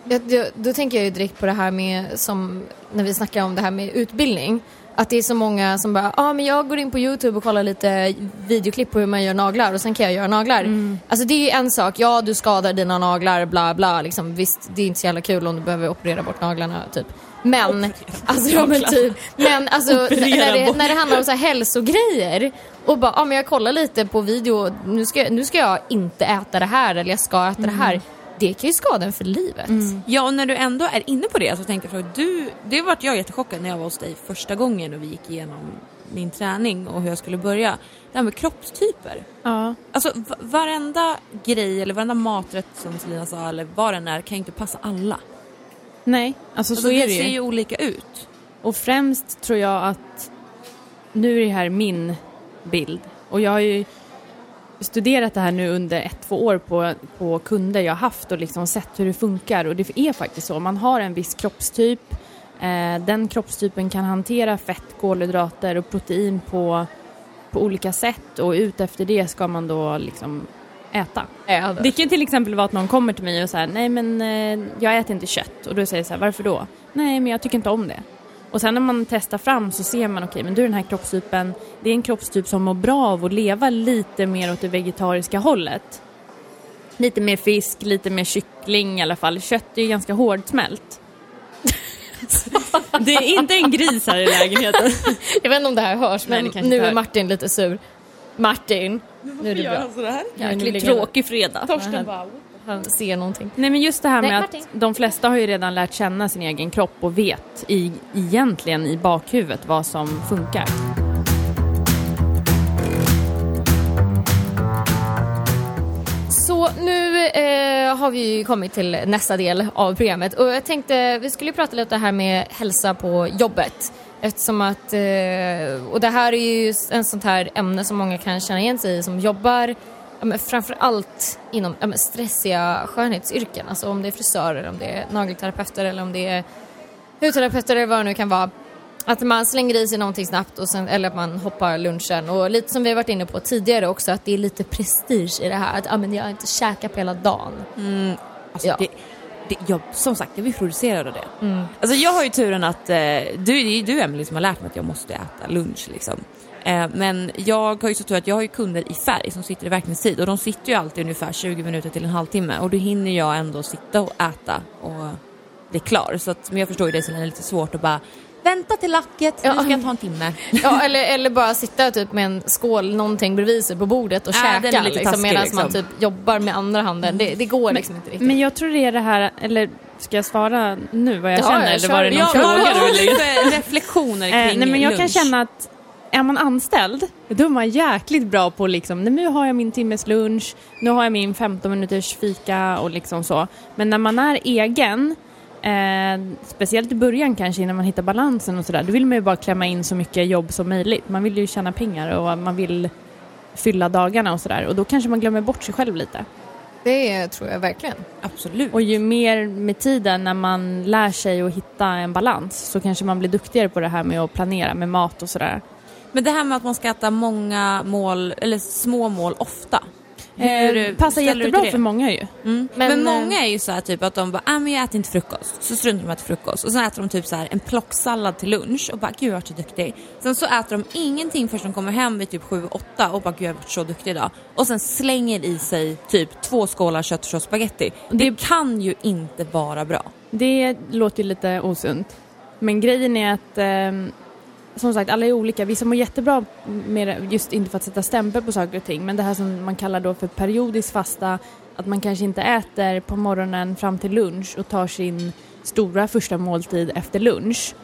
Jag, då, då tänker jag ju direkt på det här med, som när vi snackar om det här med utbildning. Att det är så många som bara, ja ah, men jag går in på Youtube och kollar lite videoklipp på hur man gör naglar och sen kan jag göra naglar. Alltså det är ju en sak, ja du skadar dina naglar, bla bla liksom. Visst, det är inte så jävla kul om du behöver operera bort naglarna typ. Men, alltså, ja, men, typ, men alltså när det, när det handlar om så här hälsogrejer och bara, ja men jag kollar lite på video, nu ska, nu ska jag inte äta det här eller jag ska äta det här. Det kan ju skada en för livet. Ja, och när du ändå är inne på det så tänkte jag fråga, du, det vart jag jättechockad när jag var hos dig första gången och vi gick igenom min träning och hur jag skulle börja. Det här med kroppstyper. Ja. Alltså va- varenda grej eller varenda maträtt som Selina sa eller vad den är kan ju inte passa alla. Nej, alltså, Alltså, så är det det ju. ser ju olika ut. Och främst tror jag att, nu är det här min bild, och jag har ju studerat det här nu under ett, två år på, på kunder jag haft och liksom sett hur det funkar och det är faktiskt så. Man har en viss kroppstyp. Eh, den kroppstypen kan hantera fett, kolhydrater och protein på, på olika sätt och ut efter det ska man då liksom äta. Äder. Det kan till exempel vara att någon kommer till mig och säger nej men eh, jag äter inte kött och då säger jag så här, varför då? Nej men jag tycker inte om det. Och sen när man testar fram så ser man okej okay, men du den här kroppstypen, det är en kroppstyp som mår bra av att leva lite mer åt det vegetariska hållet. Lite mer fisk, lite mer kyckling i alla fall. Kött är ju ganska hårdsmält. det är inte en gris här i lägenheten. *laughs* Jag vet inte om det här hörs Nej, men kanske nu är. Martin lite sur. Martin, nu är det bra. Jäkligt tråkig fredag. Torsten Han ser någonting. Nej men just det här Nej, med Martin. att de flesta har ju redan lärt känna sin egen kropp och vet i, egentligen i bakhuvudet vad som funkar. Så nu eh, har vi ju kommit till nästa del av programmet och jag tänkte vi skulle prata lite här med hälsa på jobbet. Eftersom att, eh, och det här är ju en sånt här ämne som många kan känna igen sig i som jobbar ja, men framför allt inom ja, men stressiga skönhetsyrken. Alltså om det är frisörer, om det är nagelterapeuter eller om det är hudterapeuter eller vad det nu kan vara. Att man slänger i sig någonting snabbt och sen, eller att man hoppar lunchen och lite som vi har varit inne på tidigare också att det är lite prestige i det här att ah, men jag har inte käkat på hela dagen. Alltså, Ja. det, det, jag, som sagt, jag blir producerad av det. Mm. Alltså, jag har ju turen att, eh, du, det är ju du Emelie som har lärt mig att jag måste äta lunch. Liksom. Eh, men jag har ju så tur att jag har ju kunder i färg som sitter i verkningstid och de sitter ju alltid ungefär 20 minuter till en halvtimme och då hinner jag ändå sitta och äta och bli klar. Så att, men jag förstår ju det Selina, det är lite svårt att bara vänta till lacket, Ja. nu ska jag ta en timme. *laughs* Ja, eller, eller bara sitta typ med en skål någonting bredvid sig på bordet och är käka lite liksom, taskig, medan liksom. man typ jobbar med andra handen. Det, det går liksom inte riktigt. Men jag tror det är det här, eller ska jag svara nu vad jag Ja, känner jag eller var det någon Ja, fråga har *laughs* för reflektioner kring Eh, nej men jag kan lunch? känna att är man anställd, då är man jäkligt bra på liksom, "Nej, nu har jag min timmes lunch, nu har jag min 15 minuters fika och liksom så. Men när man är egen, eh, speciellt i början kanske innan man hittar balansen och sådär, då vill man ju bara klämma in så mycket jobb som möjligt. Man vill ju tjäna pengar och man vill fylla dagarna och sådär och då kanske man glömmer bort sig själv lite. Det tror jag verkligen. Absolut. Och ju mer med tiden när man lär sig att hitta en balans så kanske man blir duktigare på det här med att planera med mat och sådär. Men det här med att man ska äta många mål, eller små mål ofta. Eh, Hur passar ställer du jättebra för många ju. Mm. Men, Men, eh, många är ju så här typ att de bara, ah, men jag äter inte frukost. Så struntar de i att äta frukost. Och sen äter de typ så här en plocksallad till lunch och bara, gud jag har varit så duktig. Sen så äter de ingenting förrän de kommer hem vid typ 7-8 och bara, gud jag har varit så duktig idag. Och sen slänger i sig typ två skålar köttfärssås spagetti. Det, Det- kan ju inte vara bra. Det låter ju lite osunt. Men grejen är att ehm, som sagt, alla är olika. Vissa mår jättebra med just inte för att sätta stämpel på saker och ting, men det här som man kallar då för periodisk fasta, att man kanske inte äter på morgonen fram till lunch och tar sin stora första måltid efter lunch.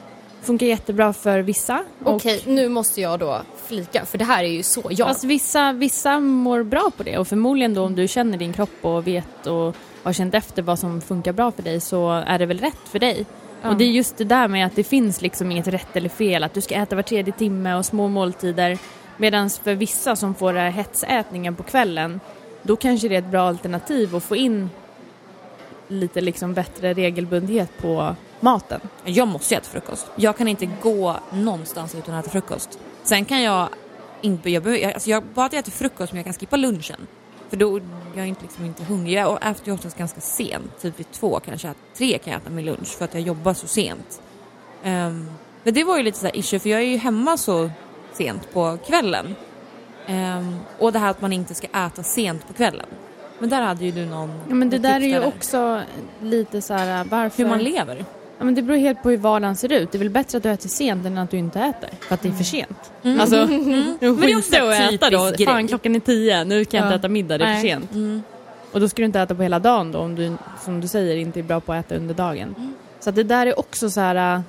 Funkar jättebra för vissa. Okej, nu måste jag då flika för det här är ju så jag. Fast vissa, vissa mår bra på det och förmodligen då om du känner din kropp och vet och har känt efter vad som funkar bra för dig så är det väl rätt för dig. Ja. Och det är just det där med att det finns liksom inget rätt eller fel, att du ska äta var tredje timme och små måltider. Medan för vissa som får det här hetsätningen på kvällen, då kanske det är ett bra alternativ att få in lite liksom bättre regelbundenhet på maten. Jag måste ju äta frukost. Jag kan inte gå någonstans utan att äta frukost. Sen kan jag inte, jag, behöver, alltså jag bara att jag äter frukost men jag kan skippa lunchen. För då jag är inte, liksom inte hungrig. Jag äter ju oftast ganska sent, typ vid två kanske, tre kan jag äta min lunch för att jag jobbar så sent. Ehm, men det var ju lite så här issue för jag är ju hemma så sent på kvällen. Ehm, och det här att man inte ska äta sent på kvällen. Men där hade ju du någon Ja, men det där är ju där. också lite så här varför... hur man lever. Ja, men det beror helt på hur vardagen ser ut. Det är väl bättre att du äter sent än att du inte äter. För att det är för sent. Mm. Alltså, *laughs* Men det är också att äta då. typisk Fan, grej. klockan är tio. Nu kan jag inte Ja. äta middag, det är Nej. för sent. Mm. Och då ska du inte äta på hela dagen då om du, som du säger, inte är bra på att äta under dagen. Mm. Så att det där är också så här... äh,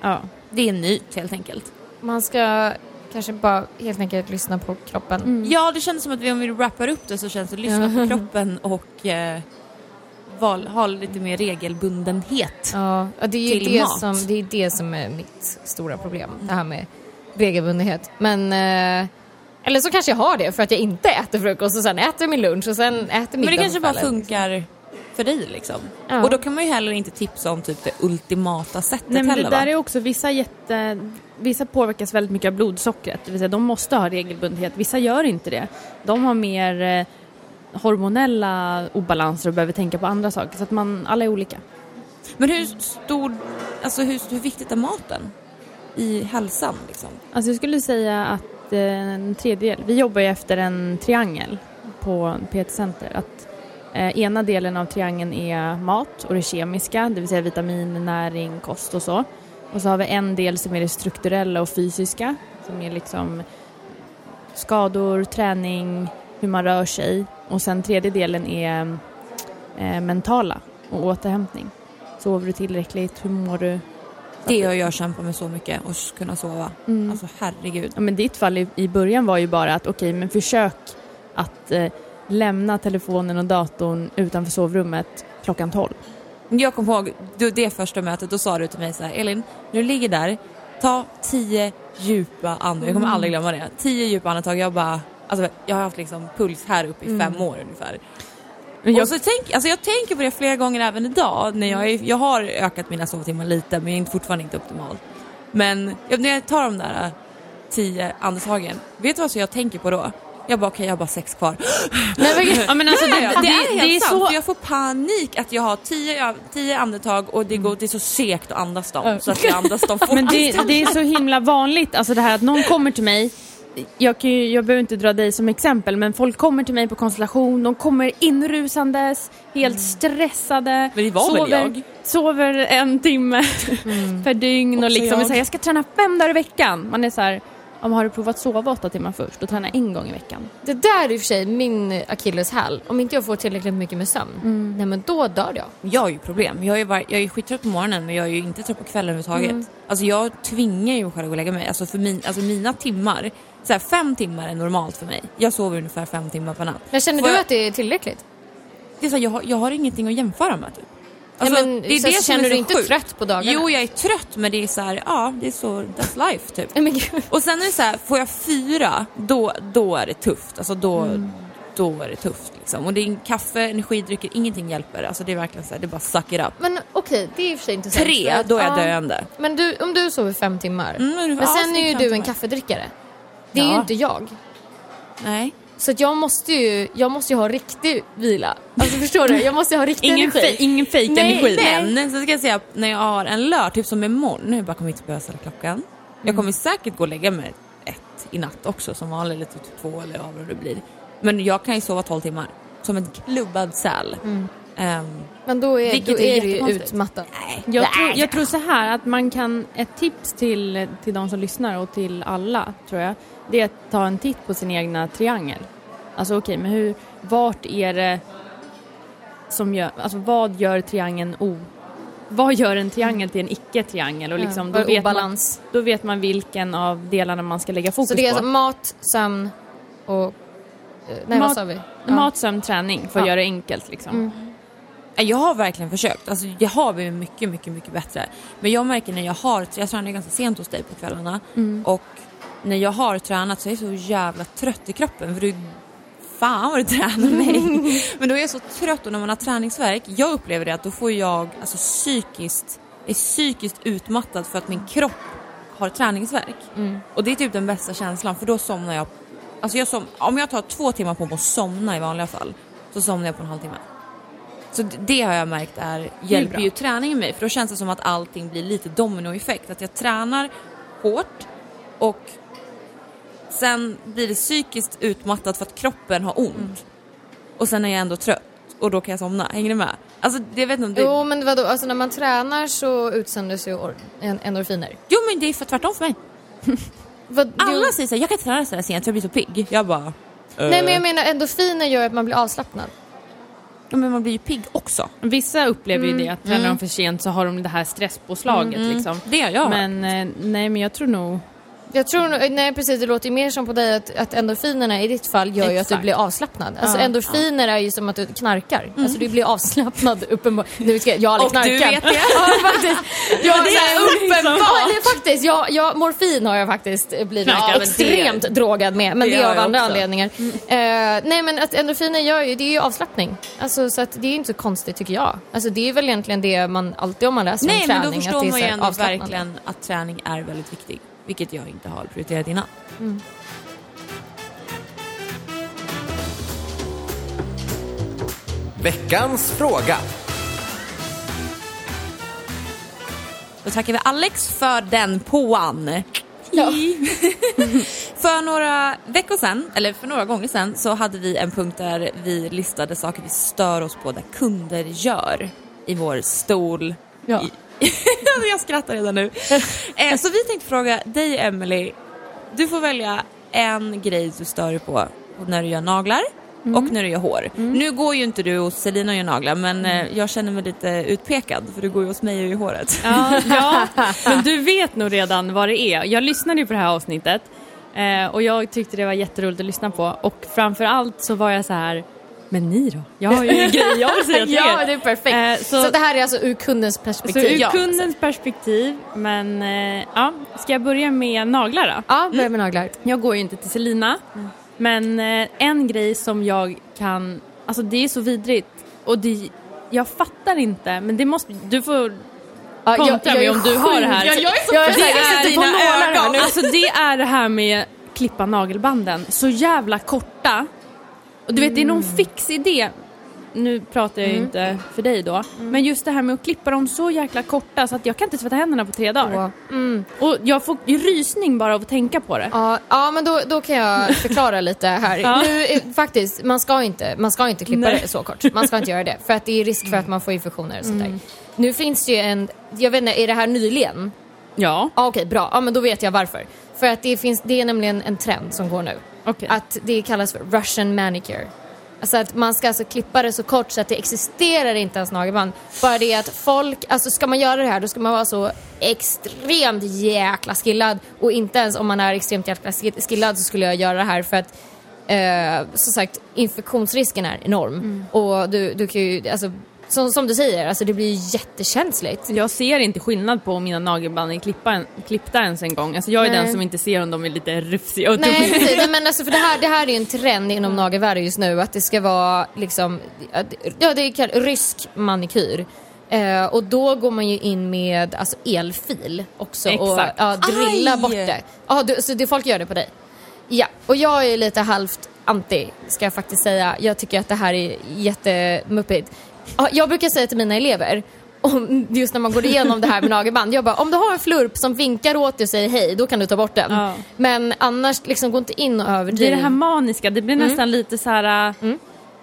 Ja. Det är en myt helt enkelt. Man ska kanske bara helt enkelt lyssna på kroppen. Mm. Ja, det känns som att vi, om vi wrappar upp det så känns det att lyssna på kroppen och eh, val, ha lite mer regelbundenhet. Ja, det är ju Till det mat. som, det är det som är mitt stora problem. Det här med regelbundenhet. Men eh, Eller så kanske jag har det för att jag inte äter frukost och sen äter min lunch och sen äter middag Men det kanske bara funkar för dig liksom. Ja. Och då kan man ju heller inte tipsa om typ det ultimata sättet Nej, men det heller där va? är också vissa jätte... Vissa påverkas väldigt mycket av blodsockret, det vill säga de måste ha regelbundenhet. Vissa gör inte det. De har mer eh, hormonella obalanser och behöver tänka på andra saker. Så att man, alla är olika. Men hur stor, alltså hur, hur viktigt är maten i hälsan liksom? Alltså jag skulle säga att eh, en tredjedel, vi jobbar ju efter en triangel på PT Center. Att eh, ena delen av triangeln är mat och det kemiska, det vill säga vitamin, näring, kost och så. Och så har vi en del som är det strukturella och fysiska, som är liksom skador, träning, hur man rör sig. Och sen tredje delen är eh, mentala och återhämtning. Sover du tillräckligt? Hur mår du? Det har jag kämpat med så mycket, att kunna sova. Mm. Alltså herregud. Ja, men ditt fall i, i början var ju bara att okej, men försök att eh, lämna telefonen och datorn utanför sovrummet klockan 12. Jag kommer ihåg det första mötet, då sa du till mig så här, Elin, när du ligger där, ta tio djupa andetag. Jag kommer aldrig glömma det. Tio djupa andetag. Jag bara, alltså jag har haft liksom puls här uppe i fem år ungefär. Men jag, Och så tänk, alltså jag tänker på det flera gånger även idag när jag, är, jag har ökat mina sovtimmar lite men jag är fortfarande inte optimalt. Men jag, när jag tar de där äh, tio andetagen, vet du vad så jag tänker på då? Jag bara okej jag har bara sex kvar. *gasps* Nej, men, ja, men alltså, Ja, ja, ja. det, är helt det är sant så... jag får panik att jag har tio, tio andetag och det, går, det är så segt att andas dem så att jag andas dem. *laughs* Men det, det är så himla vanligt, alltså det här att någon kommer till mig jag, kan ju, jag behöver inte dra dig som exempel men folk kommer till mig på konstellation, de kommer inrusandes, helt stressade. Men det var väl sover, jag? Sover en timme *laughs* per dygn och liksom jag. säger jag ska träna fem dagar i veckan. Man är så här, om har du provat sova åtta timmar först och träna en gång i veckan? det där är i och för sig min akilleshäl. Om inte jag får tillräckligt mycket med sömn, nej men då dör jag. Jag har ju problem. Jag är, var, jag är skittrött på morgonen men jag är ju inte trött på kvällen överhuvudtaget. Mm. Alltså jag tvingar ju mig själv att lägga mig. Alltså, för min, alltså mina timmar, så här, fem timmar är normalt för mig. Jag sover ungefär fem timmar per natt. Men känner Får du jag- att det är tillräckligt? Det är så här, jag, har, jag har ingenting att jämföra med typ. nej, men, det är så det som känner är du så inte sjukt. trött på dagarna? Jo jag är trött men det är så här, ja det är så, that's life typ. Nej, *laughs* men. Och sen är det så här, får jag fyra, då, då är det tufft. Alltså då, Mm. då är det tufft liksom. Och det är en kaffe, energidrycker, ingenting hjälper. Alltså det är verkligen så här, det bara suck it up. Men okej, det är i och för sig intressant. Tre, då är jag ja, döende. Men du, om du sover fem timmar, Mm, men Ja, sen är ju du en timmar. kaffedrickare. Det är ju Ja. inte jag. Nej. Så att jag måste ju, jag måste ju ha riktig vila. Alltså förstår du? Jag måste ju ha riktig Ingen, energi. fe, ingen fake Nej, energi. nej. Men så ska jag säga, när jag har en lör, typ som imorgon, nu bara kommer jag inte behöva ställa klockan. Jag kommer säkert gå och lägga mig ett i natt också som vanligt, eller typ två eller vad det blir. Men jag kan ju sova 12 timmar. Som en klubbad säl. Ehm, Men då är, Vilket då är är du ju utmattad. Jag tror, jag tror så här att man kan, ett tips till, till de som lyssnar och till alla tror jag, det är att ta en titt på sin egna triangel. Alltså okej, men hur, vart är det som gör, alltså vad gör triangeln o... Vad gör en triangel till en icke-triangel? Och liksom, Ja, då, vet man, då vet man vilken av delarna man ska lägga fokus Så det är på. alltså mat, sömn och... eh, Nej, vad Mat- sa vi? Ja. Mat, sömn, träning för att Ja. göra det enkelt liksom. Mm. Jag har verkligen försökt. Alltså, jag har blivit mycket, mycket, mycket bättre. Men jag märker när jag har, jag tränar ganska sent hos dig på kvällarna och när jag har tränat så är jag så jävla trött i kroppen för du Fan vad du tränar mig. *laughs* Men då är jag så trött och när man har träningsvärk, jag upplever det att då får jag alltså psykiskt, är psykiskt utmattad för att min kropp har träningsvärk. Och det är typ den bästa känslan för då somnar jag, alltså jag som, om jag tar två timmar på mig att somna i vanliga fall så somnar jag på en halvtimme. Så det har jag märkt är, hjälper bra. ju träningen mig för då känns det som att allting blir lite dominoeffekt. Att jag tränar hårt och sen blir det psykiskt utmattat för att kroppen har ont. Mm. Och sen är jag ändå trött och då kan jag somna. Hänger ni med? Alltså det vet inte om det... Jo men vadå, alltså när man tränar så utsöndras ju or- en- endorfiner. Jo men det är för tvärtom för mig. *laughs* Vad, Alla du, säger såhär, jag kan inte träna så här sent för jag blir så pigg. Jag bara... nej men jag menar endorfiner gör att man blir avslappnad. Ja, men man blir ju pigg också. Vissa upplever ju det, att tränar de för sent så har de det här stresspåslaget liksom. Det har jag Men eh, nej, men jag tror nog... Jag tror nej precis det låter ju mer som på dig att, att endorfinerna i ditt fall gör ju att du blir avslappnad. Alltså Ja. endorfiner är ju som att du knarkar. Alltså du blir avslappnad *laughs* ska jag, har aldrig Och du knarkat. vet det. *laughs* Ja faktiskt. Jag, det är uppenbart. Ja, det är faktiskt. Jag, jag, morfin har jag faktiskt blivit Ja, men det- extremt drogad med. Men det det, är av andra också. anledningar. Eh, nej men att endorfiner gör ju, det är ju avslappning. Alltså så att det är ju inte så konstigt tycker jag. Alltså det är väl egentligen det man alltid om man läser Nej om men träning. då att förstår det är man ju ändå verkligen att träning är väldigt viktig. Vilket jag inte har prioriterat innan. Veckans fråga. Då tackar vi Alex för den påan. Ja. *laughs* för några veckor sedan, eller för några gånger sedan, så hade vi en punkt där vi listade saker vi stör oss på där kunder gör i vår stol. Ja. I... *laughs* jag skrattar redan nu. eh, så vi tänkte fråga dig Emily, du får välja en grej du stör dig på när du gör naglar Mm. och när du gör hår. Nu går ju inte du hos Selina och gör naglar men Mm. eh, jag känner mig lite utpekad för du går ju hos mig och gör håret. Ja, ja, *laughs* men du vet nog redan vad det är. Jag lyssnade ju på det här avsnittet eh, och jag tyckte det var jätteroligt att lyssna på och framförallt så var jag så här, men ni då? Jag har ju grejer jag vill säga *laughs* till Ja, er. det är perfekt. Eh, så, så- det här är alltså ur kundens Så perspektiv? ur ja. kundens perspektiv, men eh, ja, ska jag börja med naglar då? Ja, börja med naglar. Jag går ju inte till Selina, men eh, en grej som jag kan, alltså det är så vidrigt och det, jag fattar inte, men det måste, du får Ja, kontra mig om du har det här. Jag, jag är så jag är så jag sitter på nålar här nu. Alltså det är det här med klippa nagelbanden, så jävla korta. Och du vet det är någon Mm. fix idé. Nu pratar jag ju inte för dig då, Mm. men just det här med att klippa dem så jäkla korta så att jag kan inte tvätta händerna på tre dagar. Mm. Och jag får rysning bara av att tänka på det. Ja, ja men då, då kan jag *laughs* förklara lite här. Ja. Nu, eh, faktiskt, man ska, inte, man ska inte klippa Nej. det så kort. Man ska inte göra det. För att det är risk för att man får infektioner och sånt Mm. Nu finns det ju en, jag vet inte, är det här nyligen? Ja, Ja, Okej, bra. Ja, men då vet jag varför. För att det, finns, det är nämligen en trend som går nu. Okej. Att det kallas för Russian manicure. Alltså att man ska alltså klippa det så kort så att det existerar inte ens nagelband. Bara det att folk, alltså ska man göra det här då ska man vara så extremt jäkla skillad. Och inte ens om man är extremt jäkla skill- skillad så skulle jag göra det här för att eh, som sagt infektionsrisken är enorm. Och du, du kan ju, alltså som, som du säger, alltså det blir ju jättekänsligt. Jag ser inte skillnad på om mina nagelband är klippa, klippta ens en gång. Alltså jag är Nej. den som inte ser om de är lite rufsiga och Nej precis, Nej, men alltså för det här, det här är ju en trend inom nagelvärlden just nu att det ska vara liksom, ja det är rysk manikyr. Eh, och då går man ju in med alltså, elfil också och Exakt. ja, drilla Aj! bort det. Ja, du, så det, folk gör det på dig? Ja, och jag är lite halvt anti ska jag faktiskt säga. Jag tycker att det här är jättemuppigt. Ja, Jag brukar säga till mina elever om, just när man går igenom det här med nagelband. Jag bara, om du har en flurp som vinkar åt dig och säger hej, då kan du ta bort den. Ja. Men annars, liksom gå inte in och Det är överdriv. det här maniska, det blir nästan lite så här.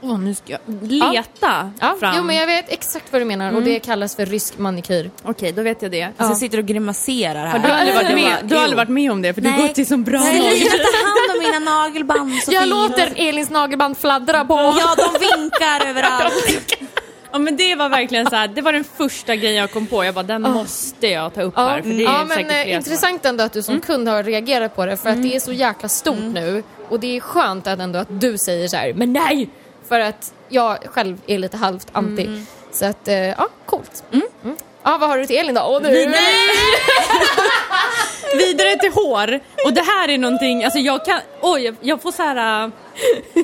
Åh, nu ska jag leta Mm. ja, fram. jo men jag vet exakt vad du menar och det kallas för rysk manikyr. Okej, då vet jag det. Alltså jag sitter och grimaserar här. Har du aldrig varit med, du har aldrig varit med om det för Nej. du går till så bra Nej, jag tar hand om mina nagelband så Jag låter Elins nagelband fladdra på. Ja, de vinkar överallt. Ja *laughs* men det var verkligen så här, det var den första grejen jag kom på. Jag bara, den måste jag ta upp här för det är ja men eh, intressant ändå att du som kund har reagerat på det för att det är så jäkla stort nu och det är skönt att ändå att du säger så här, men nej! För att jag själv är lite halvt anti. Så att, eh, ja, coolt. Mm. Ja, vad har du till Elin då? Åh, nu. *laughs* Vidare till hår. Och det här är någonting, alltså jag kan, oj jag, jag får så här. äh,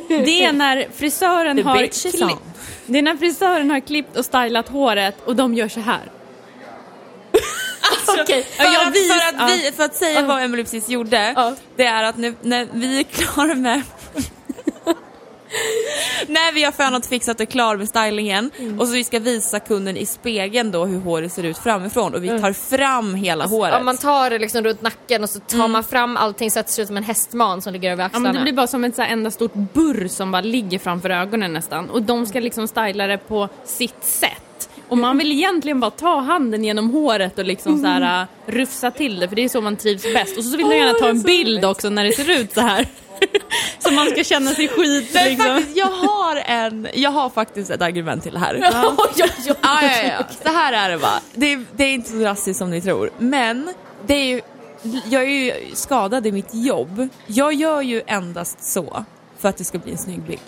Det är när frisören har on. Det är när frisören har klippt och stylat håret och de gör så här. Okej. För, Ja, jag att, vis- för, att vi, för att säga vad Emily precis gjorde, Ja. det är att nu, när vi är klara med *laughs* när vi har fönat, fixat och klar med stylingen och så vi ska visa kunden i spegeln då hur håret ser ut framifrån och vi tar fram hela håret. Ja, man tar det liksom runt nacken och så tar man fram allting så att det ser ut som en hästman som ligger över Ja, axlarna. men det blir bara som ett så enda stort burr som bara ligger framför ögonen nästan. Och de ska liksom styla det på sitt sätt. Och man vill egentligen bara ta handen genom håret och liksom så här uh, rufsa till det för det är så man trivs bäst. Och så vill man gärna ta en bild också när det ser ut så här. *laughs* *laughs* så man ska känna sig skit Men liksom. faktiskt, jag har, en, jag har faktiskt ett argument till det här. Oj. *laughs* *laughs* Ja, ja, ja. Så här är det bara. Det är, det är inte så drastiskt som ni tror. Men det är ju jag är ju skadad i mitt jobb. Jag gör ju endast så för att det ska bli en snygg bild.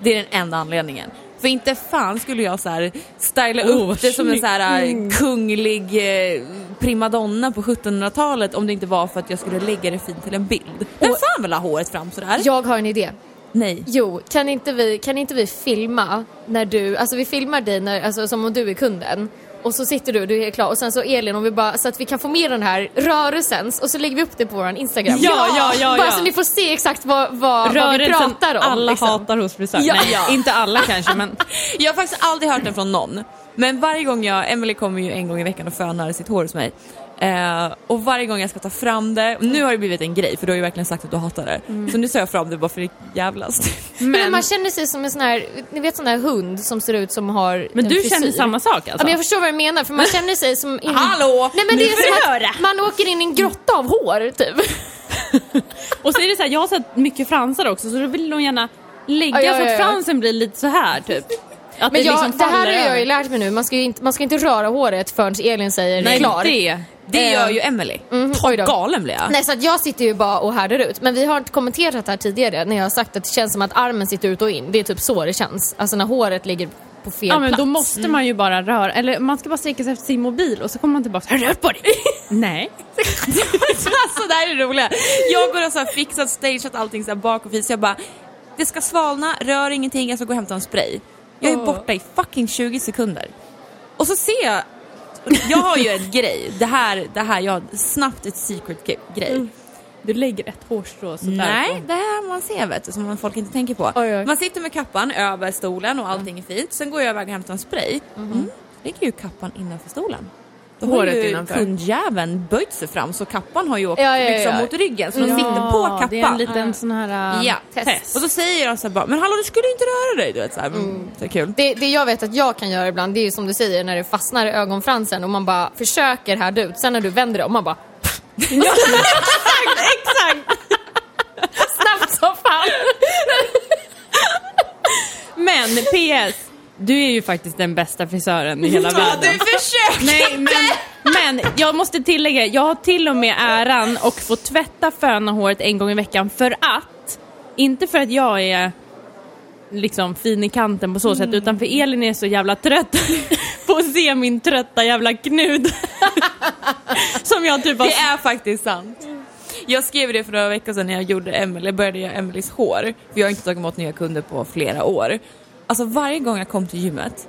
Det är den enda anledningen. För inte fan skulle jag så här styla Oh, upp det som en så här Mm. kunglig eh, primadonna på 1700-talet om det inte var för att jag skulle lägga det fint till en bild. Vem fan vill ha håret fram sådär? Jag har en idé. Nej. Jo, kan inte vi, kan inte vi filma när du, alltså vi filmar dig när, alltså, som om du är kunden. Och så sitter du, du är klar och sen så Elin, om vi bara, så att vi kan få med den här rörelsen och så lägger vi upp det på vår Instagram. Ja, ja, ja, Bara ja. så ni får se exakt vad, vad, vad vi pratar om. alla liksom. hatar hos frisör. Ja. Nej, Ja. inte alla kanske men *laughs* Jag har faktiskt aldrig hört den från någon. Men varje gång jag, Emily kommer ju en gång i veckan och fönar sitt hår hos mig. Eh, och varje gång jag ska ta fram det, och nu har det blivit en grej för du har ju verkligen sagt att du hatar det. Mm. Så nu tar jag fram det bara för det jävlas. Men, men, man känner sig som en sån här, ni vet sån här hund som ser ut som har men en du frisyr. känner samma sak Ja, alltså? men jag förstår vad du menar för man känner sig som... In... Hallå! Nej men Nu det är som höra. att man åker in i en grotta av hår typ. *laughs* Och så är det så här, jag har sett mycket fransar också så då vill de gärna lägga Ja, ja, så ja, att ja. fransen blir lite så här typ. Att Men det jag, liksom det här har jag ju lärt mig nu, man ska ju inte, man ska inte röra håret förrän Elin säger Nej, klar. det. Det gör ju Emily. Mhm, oj då. Galen blir jag. Nej så att jag sitter ju bara och härdar ut. Men vi har inte kommenterat det här tidigare när jag har sagt att det känns som att armen sitter ut och in. Det är typ så det känns. Alltså när håret ligger på fel Ja men plats. då måste man ju bara röra, eller man ska bara sträcka sig efter sin mobil och så kommer man tillbaka rör på dig. *laughs* Nej. *laughs* alltså det här är det roliga. Jag går och så här fixat, stageat allting så här bak och fis. Jag bara, det ska svalna, rör ingenting, jag ska gå och hämta en spray. Jag är Åh. borta i fucking 20 sekunder. Och så ser jag, jag har ju en grej, det här, det här, jag har snabbt ett secret grej. Du lägger ett hårstrå sådär Nej, det här man ser vet du, som folk inte tänker på. Oj, oj. Man sitter med kappan över stolen och allting är fint. Sen går jag iväg och hämtar en spray. Mm. ligger ju kappan innanför stolen. Då har ju innanför. kundjäveln böjt sig fram så kappan har ju åkt Ja, ja, ja, liksom ja. mot ryggen så de sitter på kappan. det är en liten sån här äh, Ja, test. Och då säger de så här bara, men hallå du skulle inte röra dig. Du vet, så här, mm. Så kul. Det, det jag vet att jag kan göra ibland, det är ju som du säger när det fastnar i ögonfransen och man bara försöker härda ut. Sen när du vänder det om man bara *laughs* Exakt! snabbt som fan. *laughs* Men PS, du är ju faktiskt den bästa frisören i hela *laughs* världen. försöker! Nej men, men jag måste tillägga, jag har till och med äran att få tvätta föna håret en gång i veckan för att, inte för att jag är liksom fin i kanten på så sätt utan för Elin är så jävla trött på att se min trötta jävla knud. *laughs* Som jag typ har Det är faktiskt sant. Jag skrev det för några veckor sedan när jag gjorde Emily, började göra Emelies hår. För jag har inte tagit emot nya kunder på flera år. Alltså varje gång jag kom till gymmet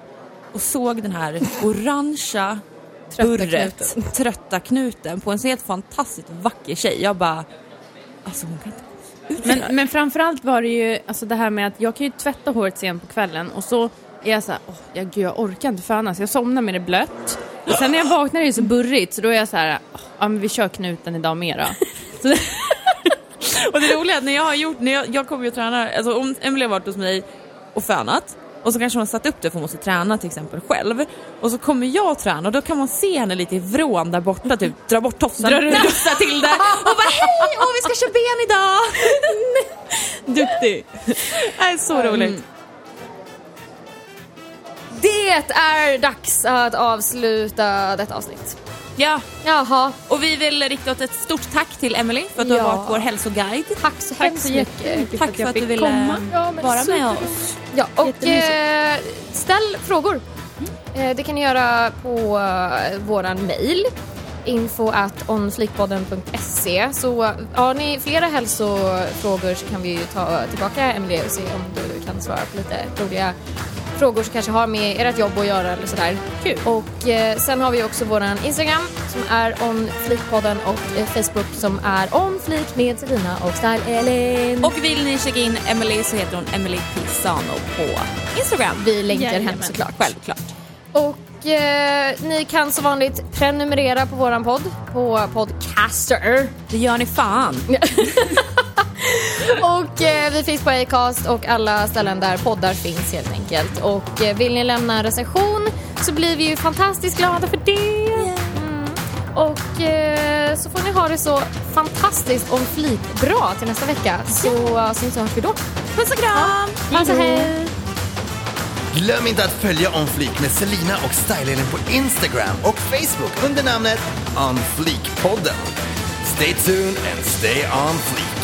och såg den här orangea burret, knuten. *laughs* trötta knuten på en så helt fantastiskt vacker tjej. Jag bara, alltså hon kan inte Men, men framförallt var det ju alltså det här med att jag kan ju tvätta håret sent på kvällen och så är jag så här, åh, jag, gud, jag orkar inte föna så jag somnar med det blött. Och sen när jag vaknar är det så burrigt så då är jag så här, ja men vi kör knuten idag då. *laughs* Så, Och det roliga är att när jag har gjort, när jag, jag kommer ju att träna, alltså om Emily har varit hos mig och fönat och så kanske man har satt upp det för hon måste träna till exempel själv. Och så kommer jag träna och då kan man se henne lite i vrån där borta, typ dra bort tofsen, du- nafsa till det och bara hej, åh vi ska köra ben idag! *laughs* duktig. Det är så roligt. Det är dags att avsluta detta avsnitt. Ja, Jaha, och vi vill rikta ett stort tack till Emily för att du Ja. har varit vår hälsoguide. tack så hemskt mycket. Tack för att du fick ville komma. Ja, vara med oss. Ja, och eh, ställ frågor. Eh, det kan ni göra på eh, våran mail info at onflikpodden.se så har ni flera hälsofrågor så kan vi ju ta tillbaka Emelie och se om du kan svara på lite roliga frågor som kanske har med ert jobb att göra eller sådär. Kul. Och eh, sen har vi också våran Instagram som är onflikpodden och eh, Facebook som är onflik med Selina och Style Elin. Och vill ni checka in Emily så heter hon Emily Pisano på Instagram. vi länkar Jajamän. henne såklart. Självklart. Och eh, ni kan som vanligt prenumerera på våran podd på Podcaster. Det gör ni fan. *laughs* Och eh, vi finns på Acast och alla ställen där poddar finns helt enkelt. Och eh, vill ni lämna en recension så blir vi ju fantastiskt glada för det. Mm. Och eh, så får ni ha det så fantastiskt om flik bra till nästa vecka. Så syns och hörs vi då. Puss och kram! Alltså hej! Glöm inte att följa On Fleek med Selina och Style-Elin på Instagram och Facebook under namnet On Fleek-podden. Stay tuned and stay on fleek.